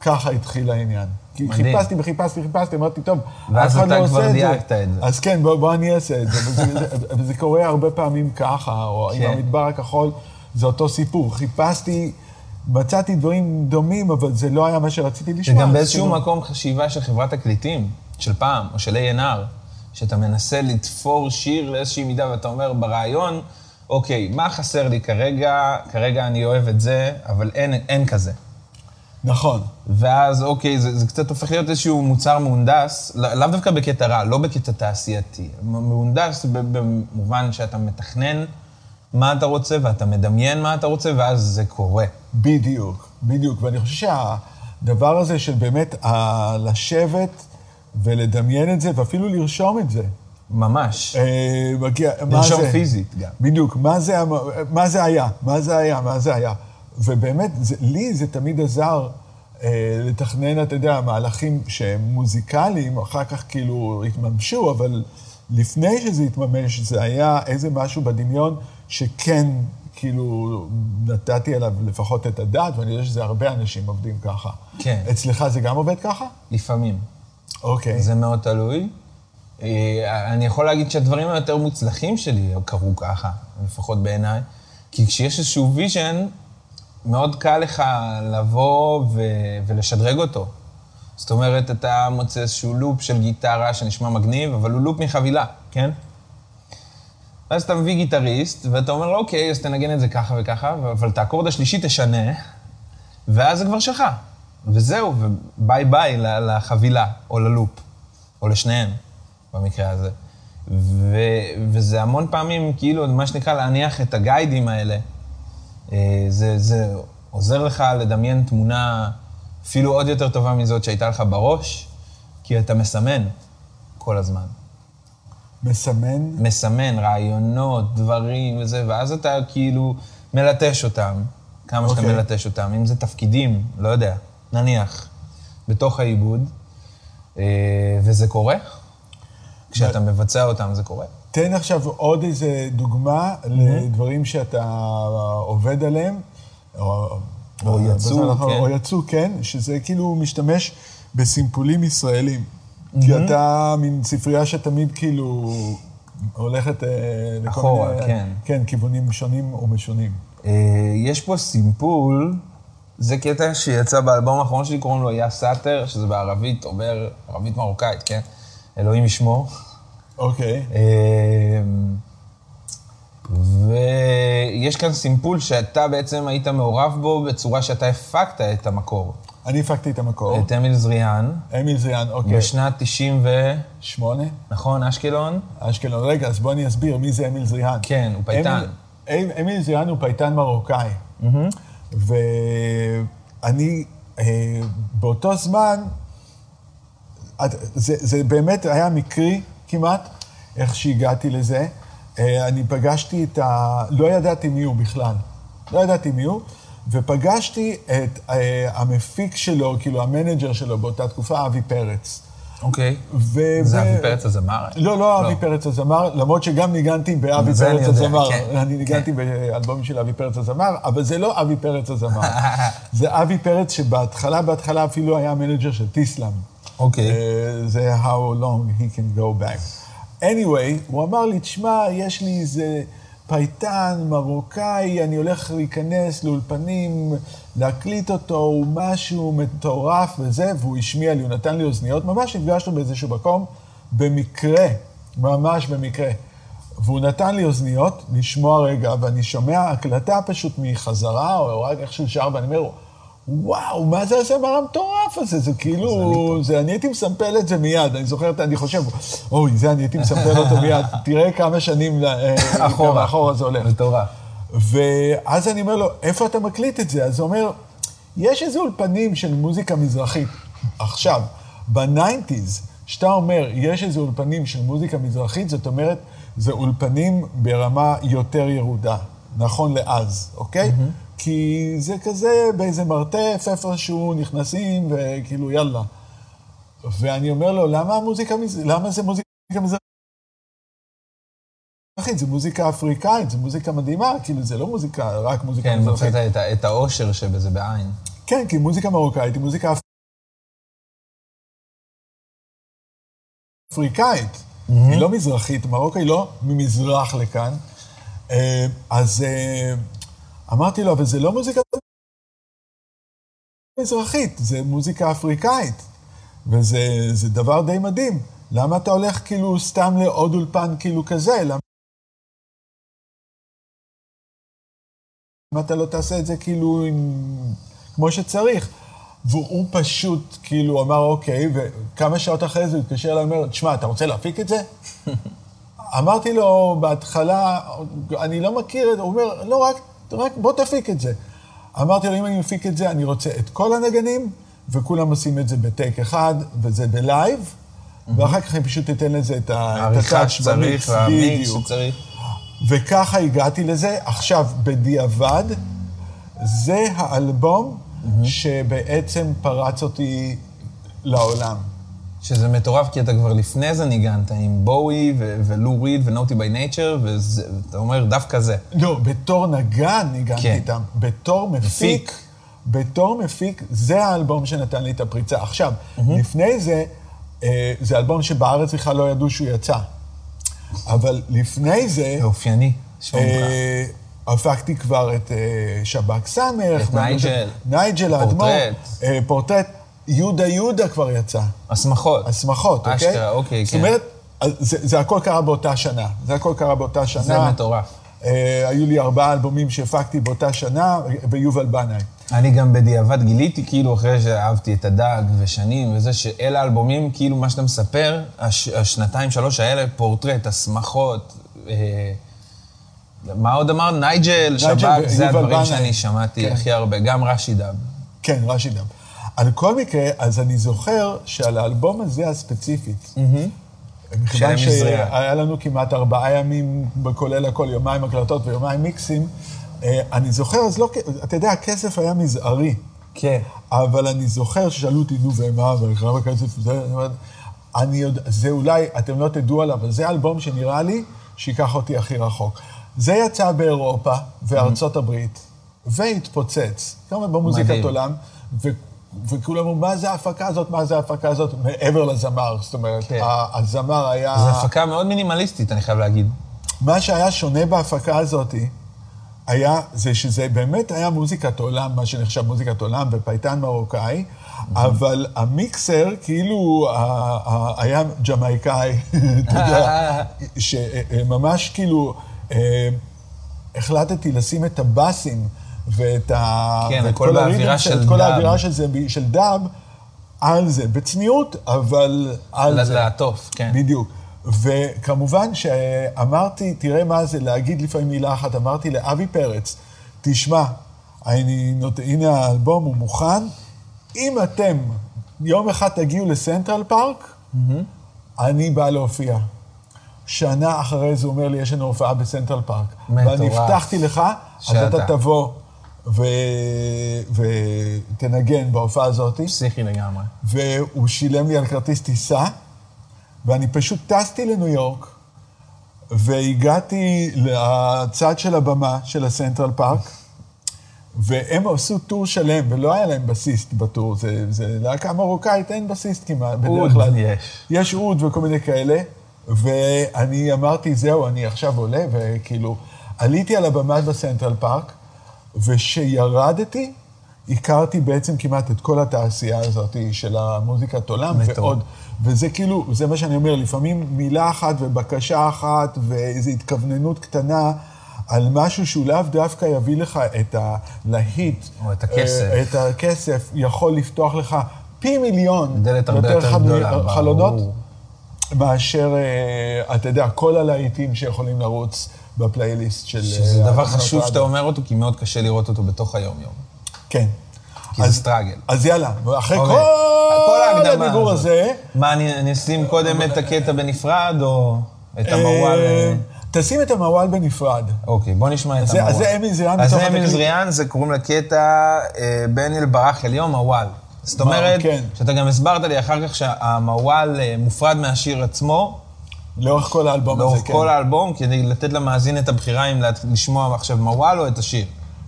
Speaker 1: ככה התחיל העניין. כי
Speaker 2: מדהים.
Speaker 1: חיפשתי וחיפשתי וחיפשתי, אמרתי, טוב,
Speaker 2: ואז
Speaker 1: אף אחד
Speaker 2: אתה
Speaker 1: לא
Speaker 2: כבר
Speaker 1: עושה את זה.
Speaker 2: דייקת את זה.
Speaker 1: אז כן, בוא, בוא אני אעשה את זה. וזה, וזה קורה הרבה פעמים ככה, או עם
Speaker 2: כן.
Speaker 1: המדבר הכחול, זה אותו סיפור. חיפשתי, מצאתי דברים דומים, אבל זה לא היה מה שרציתי
Speaker 2: זה
Speaker 1: לשמוע.
Speaker 2: גם
Speaker 1: אז
Speaker 2: באיזשהו
Speaker 1: כאילו-
Speaker 2: מקום חשיבה של חברת תקליטים, של פעם, או של A&R, שאתה מנסה לתפור שיר לאיזושהי מידה, ואתה אומר ברעיון, אוקיי, מה חסר לי כרגע? כרגע אני אוהב את זה, אבל אין, אין כזה.
Speaker 1: נכון.
Speaker 2: ואז, אוקיי, זה, זה קצת הופך להיות איזשהו מוצר מהונדס, לא- לאו דווקא בקטע רע, לא בקטע תעשייתי. מהונדס במובן שאתה מתכנן מה אתה רוצה, ואתה מדמיין מה אתה רוצה, ואז זה קורה.
Speaker 1: בדיוק, בדיוק. ואני חושב שהדבר הזה של באמת ה- לשבת ולדמיין את זה, ואפילו לרשום את זה.
Speaker 2: ממש.
Speaker 1: אה, מגיע, מה
Speaker 2: לרשום
Speaker 1: זה?
Speaker 2: פיזית גם.
Speaker 1: בדיוק, מה זה, מה זה היה, מה זה היה, מה זה היה. ובאמת, זה, לי זה תמיד עזר אה, לתכנן, אתה יודע, מהלכים שהם מוזיקליים, אחר כך כאילו התממשו, אבל לפני שזה התממש, זה היה איזה משהו בדמיון שכן, כאילו, נתתי עליו לפחות את הדעת, ואני יודע שזה הרבה אנשים עובדים ככה.
Speaker 2: כן.
Speaker 1: אצלך זה גם עובד ככה?
Speaker 2: לפעמים.
Speaker 1: אוקיי.
Speaker 2: זה מאוד תלוי. אה, אני יכול להגיד שהדברים היותר מוצלחים שלי קרו ככה, לפחות בעיניי. כי כשיש איזשהו vision, מאוד קל לך לבוא ו- ולשדרג אותו. זאת אומרת, אתה מוצא איזשהו לופ של גיטרה שנשמע מגניב, אבל הוא לופ מחבילה, כן? ואז אתה מביא גיטריסט, ואתה אומר לו, אוקיי, אז תנגן את זה ככה וככה, אבל את האקורד השלישי תשנה, ואז זה כבר שלך. וזהו, וביי ביי לחבילה, או ללופ, או לשניהם, במקרה הזה. ו- וזה המון פעמים, כאילו, מה שנקרא, להניח את הגיידים האלה. אה, זה, זה עוזר לך לדמיין תמונה אפילו עוד יותר טובה מזאת שהייתה לך בראש, כי אתה מסמן כל הזמן.
Speaker 1: מסמן?
Speaker 2: מסמן רעיונות, דברים וזה, ואז אתה כאילו מלטש אותם, כמה שאתה
Speaker 1: אוקיי.
Speaker 2: מלטש אותם, אם זה תפקידים, לא יודע, נניח, בתוך העיבוד, אה, וזה קורה. כשאתה מבצע אותם זה קורה.
Speaker 1: תן עכשיו עוד איזה דוגמה לדברים שאתה עובד עליהם. או,
Speaker 2: או יצאו,
Speaker 1: האחרון,
Speaker 2: כן.
Speaker 1: או יצאו, כן, שזה כאילו משתמש בסימפולים ישראלים. כי אתה מין ספרייה שתמיד כאילו הולכת אה, לכל
Speaker 2: אחורה,
Speaker 1: מיני...
Speaker 2: כן.
Speaker 1: כן, כיוונים שונים ומשונים.
Speaker 2: אה, יש פה סימפול, זה קטע שיצא באלבום האחרון שלי, קוראים לו יא סאטר, שזה בערבית, אומר, ערבית מרוקאית, כן? אלוהים ישמור.
Speaker 1: אוקיי.
Speaker 2: אמ, ויש כאן סימפול שאתה בעצם היית מעורב בו בצורה שאתה הפקת את המקור.
Speaker 1: אני הפקתי את המקור.
Speaker 2: את אמיל זריהן,
Speaker 1: אמיל זריהן, אוקיי.
Speaker 2: בשנת 90 ו...
Speaker 1: שמונה?
Speaker 2: נכון, אשקלון?
Speaker 1: אשקלון. רגע, אז בוא אני אסביר מי זה אמיל זריהן.
Speaker 2: כן, הוא פייטן.
Speaker 1: אמיל, אמיל זריהן הוא פייטן מרוקאי. ואני, אה, באותו זמן, זה, זה באמת היה מקרי כמעט, איך שהגעתי לזה. אה, אני פגשתי את ה... לא ידעתי מי הוא בכלל. לא ידעתי מי הוא, ופגשתי את אה, המפיק שלו, כאילו ה manager שלו באותה תקופה, אבי פרץ.
Speaker 2: אוקיי.
Speaker 1: ו-
Speaker 2: זה אבי פרץ הזמר?
Speaker 1: לא, לא אבי פרץ הזמר, למרות שגם ניגנתי באבי פרץ הזמר.
Speaker 2: כן,
Speaker 1: אני ניגנתי באלבומים של אבי פרץ הזמר, אבל זה לא אבי פרץ הזמר. זה אבי פרץ שבהתחלה, בהתחלה אפילו היה ה manager של טיסלאם.
Speaker 2: אוקיי.
Speaker 1: אה, זה How long he can go back. anyway, הוא אמר לי, תשמע, יש לי איזה פייטן מרוקאי, אני הולך להיכנס לאולפנים, להקליט אותו, הוא משהו מטורף וזה, והוא השמיע לי, הוא נתן לי אוזניות, ממש נפגשנו באיזשהו מקום, במקרה, ממש במקרה. והוא נתן לי אוזניות לשמוע רגע, ואני שומע הקלטה פשוט מחזרה, או רק איך של שר, ואני אומר, וואו, מה זה הזמר המטורף הזה? זה כאילו, זה, אני הייתי מסמפל את זה מיד, אני זוכר, אני חושב, אוי, זה אני הייתי מסמפל אותו מיד, תראה כמה שנים אה,
Speaker 2: אחורה.
Speaker 1: אחורה זה הולך.
Speaker 2: מטורף.
Speaker 1: ואז אני אומר לו, איפה אתה מקליט את זה? אז הוא אומר, יש איזה אולפנים של מוזיקה מזרחית. עכשיו, בניינטיז, כשאתה אומר, יש איזה אולפנים של מוזיקה מזרחית, זאת אומרת, זה אולפנים ברמה יותר ירודה, נכון לאז, אוקיי? Mm-hmm. כי זה כזה באיזה מרתף איפשהו נכנסים, וכאילו, יאללה. ואני אומר לו, למה המוזיקה, מז- למה זה מוזיקה מזרחית? מזרחית, זה מוזיקה אפריקאית, זה מוזיקה מדהימה, כאילו זה לא מוזיקה, רק מוזיקה
Speaker 2: כן,
Speaker 1: מזרחית.
Speaker 2: מצאת את האושר שבזה בעין.
Speaker 1: כן, כי מוזיקה מרוקאית היא מוזיקה אפריקאית. היא לא מזרחית, מרוקו היא לא ממזרח לכאן. אה, אז אה, אמרתי לו, אבל זה לא מוזיקה מזרחית, זה מוזיקה אפריקאית. וזה זה דבר די מדהים. למה אתה הולך כאילו סתם לעוד אולפן כאילו כזה? למה אתה לא תעשה את זה כאילו עם... כמו שצריך? והוא פשוט כאילו אמר, אוקיי, וכמה שעות אחרי זה הוא התקשר אליי ואומר, תשמע, אתה רוצה להפיק את זה? אמרתי לו בהתחלה, אני לא מכיר את זה, הוא אומר, לא, רק, רק בוא תפיק את זה. אמרתי לו, אם אני מפיק את זה, אני רוצה את כל הנגנים, וכולם עושים את זה בטייק אחד, וזה בלייב, ואחר כך אני פשוט אתן לזה את ה
Speaker 2: touch
Speaker 1: במיקס, בדיוק. וככה הגעתי לזה. עכשיו, בדיעבד, זה האלבום שבעצם פרץ אותי לעולם.
Speaker 2: שזה מטורף, כי אתה כבר לפני זה ניגנת עם בואי ו- ולו ריד ו Naughty by Nature, ואתה אומר, דווקא זה.
Speaker 1: לא, בתור נגן ניגנתי
Speaker 2: כן.
Speaker 1: איתם. בתור מפיק,
Speaker 2: מפיק.
Speaker 1: בתור מפיק, זה האלבום שנתן לי את הפריצה. עכשיו, לפני זה, אה, זה אלבום שבארץ בכלל לא ידעו שהוא יצא. אבל לפני זה,
Speaker 2: זה אופייני, שמעו.
Speaker 1: אה, הפקתי כבר את אה, שב"כ סמך.
Speaker 2: את נייג'ל.
Speaker 1: נייג'ל האדמו"ר.
Speaker 2: פורטרט.
Speaker 1: פורטרט. יהודה יהודה כבר יצא.
Speaker 2: הסמכות.
Speaker 1: השמחות, אוקיי?
Speaker 2: אשכרה, אוקיי,
Speaker 1: זאת
Speaker 2: כן.
Speaker 1: אומרת, אז זה, זה הכל קרה באותה שנה. זה הכל קרה באותה שנה.
Speaker 2: זה מטורף.
Speaker 1: אה, היו לי ארבעה אלבומים שהפקתי באותה שנה, ויובל בנאי.
Speaker 2: אני גם בדיעבד גיליתי, כאילו, אחרי שאהבתי את הדג ושנים וזה, שאלה האלבומים, כאילו, מה שאתה מספר, הש, השנתיים, שלוש האלה, פורטרט, הסמכות, אה, מה עוד אמר? נייג'ל, שב"כ, זה הדברים
Speaker 1: בנאי.
Speaker 2: שאני שמעתי
Speaker 1: כן.
Speaker 2: הכי הרבה, גם רשי דב.
Speaker 1: כן, רש"י דם. על כל מקרה, אז אני זוכר שעל האלבום הזה הספציפית, מכיוון
Speaker 2: של מזרע.
Speaker 1: שהיה לנו כמעט ארבעה ימים, כולל הכל, יומיים הקלטות ויומיים מיקסים, אה, אני זוכר, אז לא, אתה יודע, הכסף היה מזערי.
Speaker 2: כן.
Speaker 1: אבל אני זוכר ששאלו אותי, נו, ומה, וכמה כסף זה, אני אומר, אני יודע, זה אולי, אתם לא תדעו עליו, אבל זה אלבום שנראה לי שייקח אותי הכי רחוק. זה יצא באירופה וארצות הברית, והתפוצץ, כמובן במוזיקת. עולם, ו... וכולם אמרו, מה זה ההפקה הזאת, מה זה ההפקה הזאת, מעבר לזמר, זאת אומרת,
Speaker 2: כן.
Speaker 1: הזמר היה...
Speaker 2: זו הפקה מאוד מינימליסטית, אני חייב להגיד.
Speaker 1: מה שהיה שונה בהפקה הזאת, היה, זה שזה באמת היה מוזיקת עולם, מה שנחשב מוזיקת עולם, ופייטן מרוקאי, אבל המיקסר כאילו היה ג'מייקאי, אתה יודע, שממש כאילו אה, החלטתי לשים את הבאסים ואת ה...
Speaker 2: כן,
Speaker 1: ואת כל
Speaker 2: באווירה
Speaker 1: ה rhythm
Speaker 2: של
Speaker 1: את כל
Speaker 2: דאב.
Speaker 1: האווירה של זה, של דאב, על זה, בצניעות, אבל על זה.
Speaker 2: לעטוף, כן.
Speaker 1: בדיוק. וכמובן שאמרתי, תראה מה זה להגיד לפעמים מילה אחת, אמרתי לאבי פרץ, תשמע, אני נות... הנה האלבום, הוא מוכן, אם אתם יום אחד תגיעו לסנטרל פארק, אני בא להופיע. שנה אחרי זה הוא אומר לי, יש לנו הופעה בסנטרל פארק.
Speaker 2: מטורף.
Speaker 1: ואני הבטחתי לך, אז. אתה תבוא. ו... ותנגן בהופעה הזאת.
Speaker 2: פסיכי לגמרי.
Speaker 1: והוא שילם לי על כרטיס טיסה, ואני פשוט טסתי לניו יורק, והגעתי לצד של הבמה של הסנטרל פארק, והם עשו טור שלם, ולא היה להם בסיסט בטור, זה, זה להקה מרוקאית, אין בסיסט כמעט, בדרך כלל.
Speaker 2: יש.
Speaker 1: יש אוד וכל מיני כאלה, ואני אמרתי, זהו, אני עכשיו עולה, וכאילו, עליתי על הבמה בסנטרל פארק, וכשירדתי, הכרתי בעצם כמעט את כל התעשייה הזאת של המוזיקת עולם,
Speaker 2: מטורף.
Speaker 1: ועוד, וזה כאילו, זה מה שאני אומר, לפעמים מילה אחת ובקשה אחת ואיזו התכווננות קטנה על משהו שהוא לאו דווקא יביא לך את הלהיט.
Speaker 2: או את הכסף.
Speaker 1: אה, את הכסף, יכול לפתוח לך פי מיליון.
Speaker 2: דלת הרבה יותר גדולה,
Speaker 1: חלונות. מאשר, אה, אתה יודע, כל הלהיטים שיכולים לרוץ בפלייליסט של...
Speaker 2: שזה
Speaker 1: אה,
Speaker 2: דבר חשוב. שאתה אומר אותו, כי מאוד קשה לראות אותו בתוך היום-יום.
Speaker 1: כן.
Speaker 2: כי זה
Speaker 1: אז-
Speaker 2: סטראגל.
Speaker 1: אז יאללה, אחרי
Speaker 2: אוקיי.
Speaker 1: כל
Speaker 2: ההקדמה
Speaker 1: הדיבור. הזה...
Speaker 2: מה, אני אני אשים קודם את הקטע בנפרד, או את המוואל?
Speaker 1: אה,
Speaker 2: אה,
Speaker 1: תשים את המוואל בנפרד.
Speaker 2: אוקיי, בוא נשמע את
Speaker 1: זה-
Speaker 2: המוואל.
Speaker 1: אז זה אמיל זריהן
Speaker 2: אז זה אמיל. זריהן, זה קוראים לקטע אה, בן אלברח אל יום מוואל. זאת אומרת,
Speaker 1: כן.
Speaker 2: שאתה גם הסברת לי אחר כך שהמוואל מופרד מהשיר עצמו,
Speaker 1: לאורך כל האלבום הזה, כן.
Speaker 2: לאורך כל האלבום, כדי לתת למאזין את הבחירה אם לשמוע עכשיו מוואל או את השיר.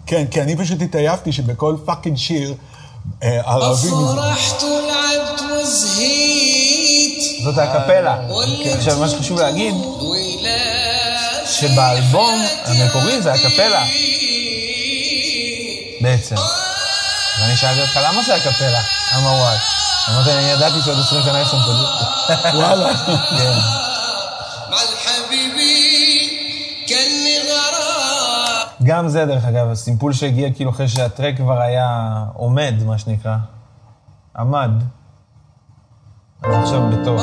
Speaker 1: כן, כי אני פשוט התעייפתי שבכל fucking שיר אה,
Speaker 4: ערבים...
Speaker 2: זאת אקפלה. עכשיו, מה שחשוב להגיד, שבאלבום המקורי זה אקפלה. בעצם. ואני שאלתי אותך, למה זה הקפלה? אמר וואל. אמרתי, אני ידעתי שעוד 20 שנה יש שם פודות.
Speaker 1: וואלה.
Speaker 2: כן. גם זה, דרך אגב, הסימפול שהגיע כאילו אחרי שהטרק כבר היה עומד, מה שנקרא. עמד. אז עכשיו בתור.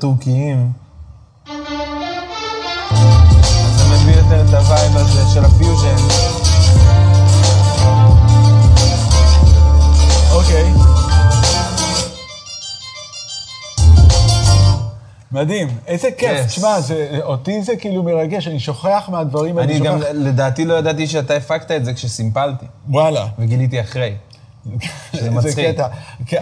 Speaker 4: הטורקיים.
Speaker 2: זה מביא יותר את ה vibe הזה של הפיוז'ן. אוקיי.
Speaker 1: מדהים, איזה כיף.
Speaker 2: Yes.
Speaker 1: תשמע, זה, אותי זה כאילו מרגש, אני שוכח מהדברים האלה.
Speaker 2: אני גם,
Speaker 1: שוכח...
Speaker 2: לדעתי לא ידעתי שאתה הפקת את זה כשסימפלתי.
Speaker 1: וואלה.
Speaker 2: וגיליתי אחרי. שזה מצחיק.
Speaker 1: זה קטע.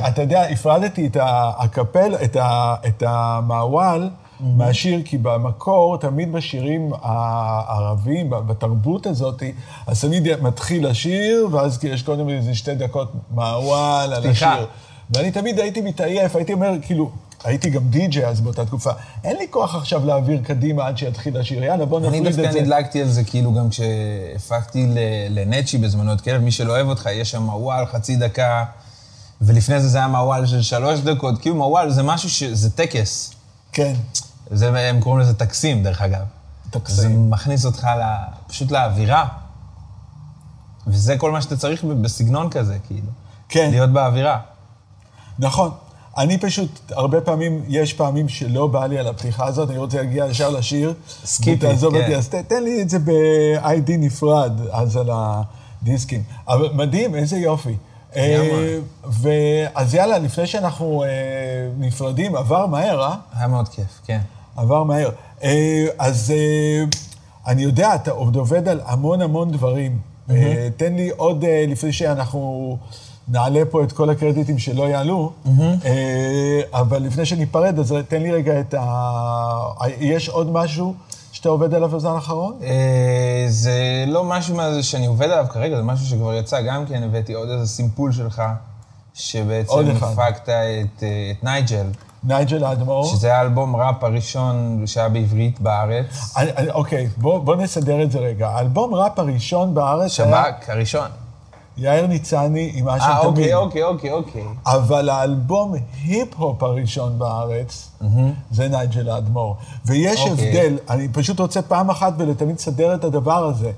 Speaker 1: אתה יודע, הפרדתי את הקפל, את ה- את המעוול מהשיר, כי במקור, תמיד בשירים הערביים, בתרבות הזאת, אז תמיד מתחיל השיר, ואז יש קודם איזה שתי דקות מעוול על. השיר. ואני תמיד הייתי מתעייף, הייתי אומר, כאילו, הייתי גם די-ג'יי אז באותה תקופה, אין לי כוח עכשיו להעביר קדימה עד שיתחיל השיר, יאללה, בוא
Speaker 2: אני
Speaker 1: נפריד את
Speaker 2: דווקא
Speaker 1: זה.
Speaker 2: נדלקתי על זה, כאילו גם כשהפקתי לנצ'י בזמנו את כלב, מי שלא אוהב אותך, יש שם מוואל חצי דקה, ולפני זה זה היה מוואל של שלוש דקות, כאילו מוואל זה משהו ש... זה טקס.
Speaker 1: כן,
Speaker 2: זה, הם קוראים לזה טקסים, דרך אגב.
Speaker 1: טקסים.
Speaker 2: זה מכניס אותך ל... פשוט לאווירה. וזה כל מה שאתה צריך בסגנון כזה, כאילו.
Speaker 1: כן.
Speaker 2: להיות באווירה.
Speaker 1: נכון. אני פשוט, הרבה פעמים, יש פעמים שלא בא לי על הפתיחה הזאת, אני רוצה להגיע ישר לשיר. ותעזוב
Speaker 2: כן.
Speaker 1: אותי, אז תן לי את זה ב-ID נפרד, אז על הדיסקים. אבל מדהים, איזה יופי. אה, ואז יאללה, לפני שאנחנו אה, נפרדים, עבר מהר, אה?
Speaker 2: היה מאוד כיף, כן.
Speaker 1: עבר מהר. אה, אז אני יודע, אתה עוד עובד על המון המון דברים. תן לי עוד, לפני שאנחנו נעלה פה את כל הקרדיטים שלא יעלו, אה, אבל לפני שניפרד, אז תן לי רגע את ה... יש עוד משהו שאתה עובד עליו בזמן האחרון?
Speaker 2: אה, זה לא משהו מה- שאני עובד עליו כרגע, זה משהו שכבר יצא. גם כן הבאתי עוד איזה סימפול שלך, שבעצם. הפקת את, אה, את נייג'ל,
Speaker 1: נייג'ל האדמו"ר?
Speaker 2: שזה האלבום ראפ הראשון שהיה בעברית בארץ.
Speaker 1: אוקיי, בוא, בוא נסדר את זה רגע. האלבום ראפ הראשון בארץ היה
Speaker 2: שב"כ הראשון.
Speaker 1: יאיר ניצני עם השם
Speaker 2: אה,
Speaker 1: תמיד.
Speaker 2: אוקיי, אוקיי, אוקיי, אוקיי.
Speaker 1: אבל האלבום היפ-הופ הראשון בארץ, זה נייג'ל האדמו"ר. ויש
Speaker 2: אוקיי.
Speaker 1: הבדל, אני פשוט רוצה פעם אחת ולתמיד לסדר את הדבר הזה.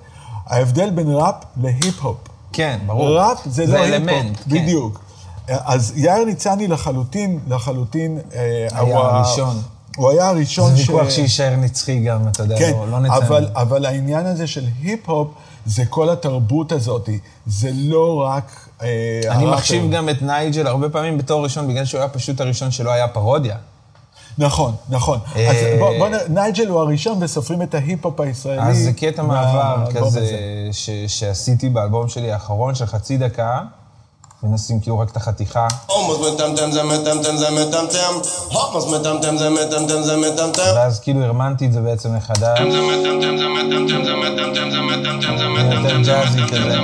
Speaker 1: ההבדל בין ראפ להיפ-הופ.
Speaker 2: כן, ברור.
Speaker 1: ראפ זה לא היפ-הופ,
Speaker 2: אלמנט, כן.
Speaker 1: בדיוק. אז יאיר ניצני לחלוטין, לחלוטין... אה,
Speaker 2: היה
Speaker 1: הוא
Speaker 2: הראשון.
Speaker 1: הוא היה הראשון
Speaker 2: זה ויכוח שיישאר נצחי גם, אתה יודע,
Speaker 1: כן,
Speaker 2: לא- לא נצא.
Speaker 1: אבל. אבל העניין הזה של היפ-הופ, זה כל התרבות הזאת. זה לא רק... אה,
Speaker 2: אני
Speaker 1: הראפר.
Speaker 2: מחשיב גם את נייג'ל הרבה פעמים בתור ראשון, בגלל שהוא היה פשוט הראשון שלא היה פרודיה.
Speaker 1: נכון, נכון.
Speaker 2: אה,
Speaker 1: אז בוא, בוא, נייג'ל הוא הראשון וסופרים את ההיפ-הופ הישראלי.
Speaker 2: אז זה קטע מעבר כזה. ש- שעשיתי באלבום שלי האחרון של חצי דקה, ונשים כאילו רק את החתיכה. ואז כאילו הרמנתי את זה בעצם מחדש. יותר ג'אזי כזה.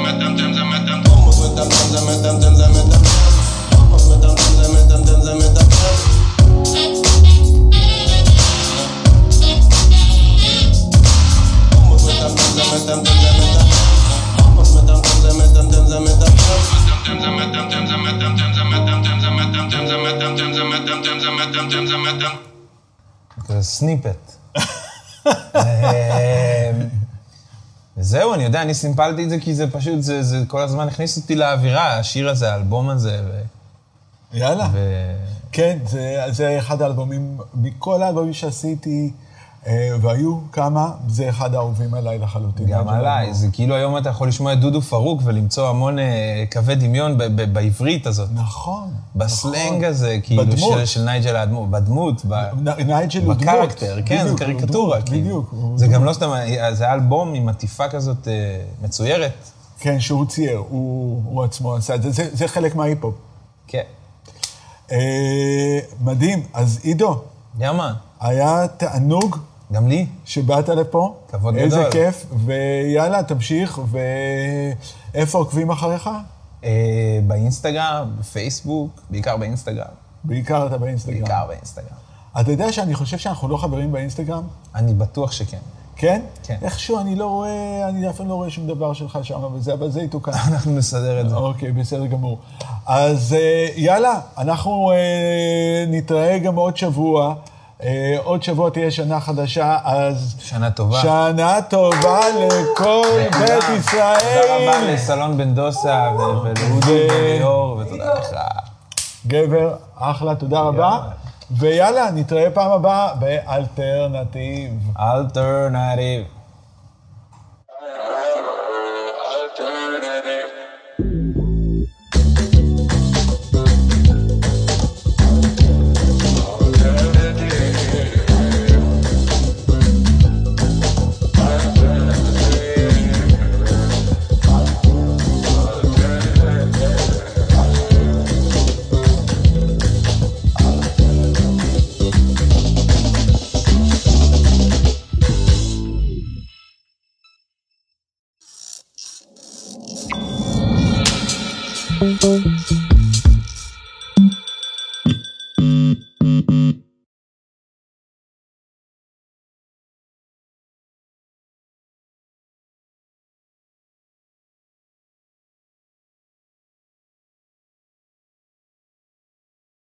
Speaker 5: מטמטם זה
Speaker 2: כזה snippet. אמ, זהו, אני יודע, אני סימפלתי את זה כי זה פשוט, זה, זה כל הזמן הכניס אותי לאווירה, השיר הזה, האלבום הזה, ו...
Speaker 1: יאללה.
Speaker 2: ו...
Speaker 1: כן, זה, זה אחד האלבומים, מכל האלבומים שעשיתי, והיו כמה, זה אחד האהובים עליי לחלוטין.
Speaker 2: גם
Speaker 1: נייג'ל
Speaker 2: עליי,
Speaker 1: האדמו"ר.
Speaker 2: זה כאילו היום אתה יכול לשמוע את דודו פארוק ולמצוא המון אה, קווי דמיון בעברית הזאת.
Speaker 1: נכון.
Speaker 2: בסלנג
Speaker 1: נכון.
Speaker 2: הזה, כאילו. של, נייג'ל האדמו"ר, בדמות. בקרקטר, כן, זה קריקטורה, כאילו.
Speaker 1: בדיוק.
Speaker 2: זה. גם לא סתם, זה היה אלבום עם עטיפה כזאת אה, מצוירת.
Speaker 1: כן, שהוא צייר, הוא, עצמו עשה את זה. זה, זה חלק מההיפ-הופ.
Speaker 2: כן.
Speaker 1: אה, מדהים. אז עידו,
Speaker 2: יאמן,
Speaker 1: היה תענוג
Speaker 2: גם לי.
Speaker 1: שבאת לפה.
Speaker 2: כבוד
Speaker 1: איזה
Speaker 2: גדול.
Speaker 1: כיף, ויאללה, תמשיך, ואיפה עוקבים אחריך?
Speaker 2: אה, באינסטגרם, בפייסבוק, בעיקר באינסטגרם.
Speaker 1: בעיקר אתה באינסטגרם.
Speaker 2: בעיקר באינסטגרם.
Speaker 1: אתה יודע שאני חושב שאנחנו לא חברים באינסטגרם?
Speaker 2: אני בטוח שכן.
Speaker 1: כן?
Speaker 2: כן.
Speaker 1: איכשהו אני לא רואה, אני אף פעם לא רואה שום דבר שלך שם, וזה, אבל זה יתוקן.
Speaker 2: אנחנו נסדר את זה.
Speaker 1: אוקיי, בסדר גמור. אז אה, יאללה, אנחנו אה, נתראה גם עוד שבוע. אה, עוד שבוע תהיה שנה חדשה, אז...
Speaker 2: שנה טובה.
Speaker 1: שנה טובה לכל בית
Speaker 2: תודה רבה
Speaker 1: ישראל.
Speaker 2: לסלון בן דוסה ולאודי וליאור, ותודה לך.
Speaker 1: גבר, אחלה, תודה רבה. ויאללה, נתראה פעם הבאה באלטרנטיב.
Speaker 2: אלטרנטיב.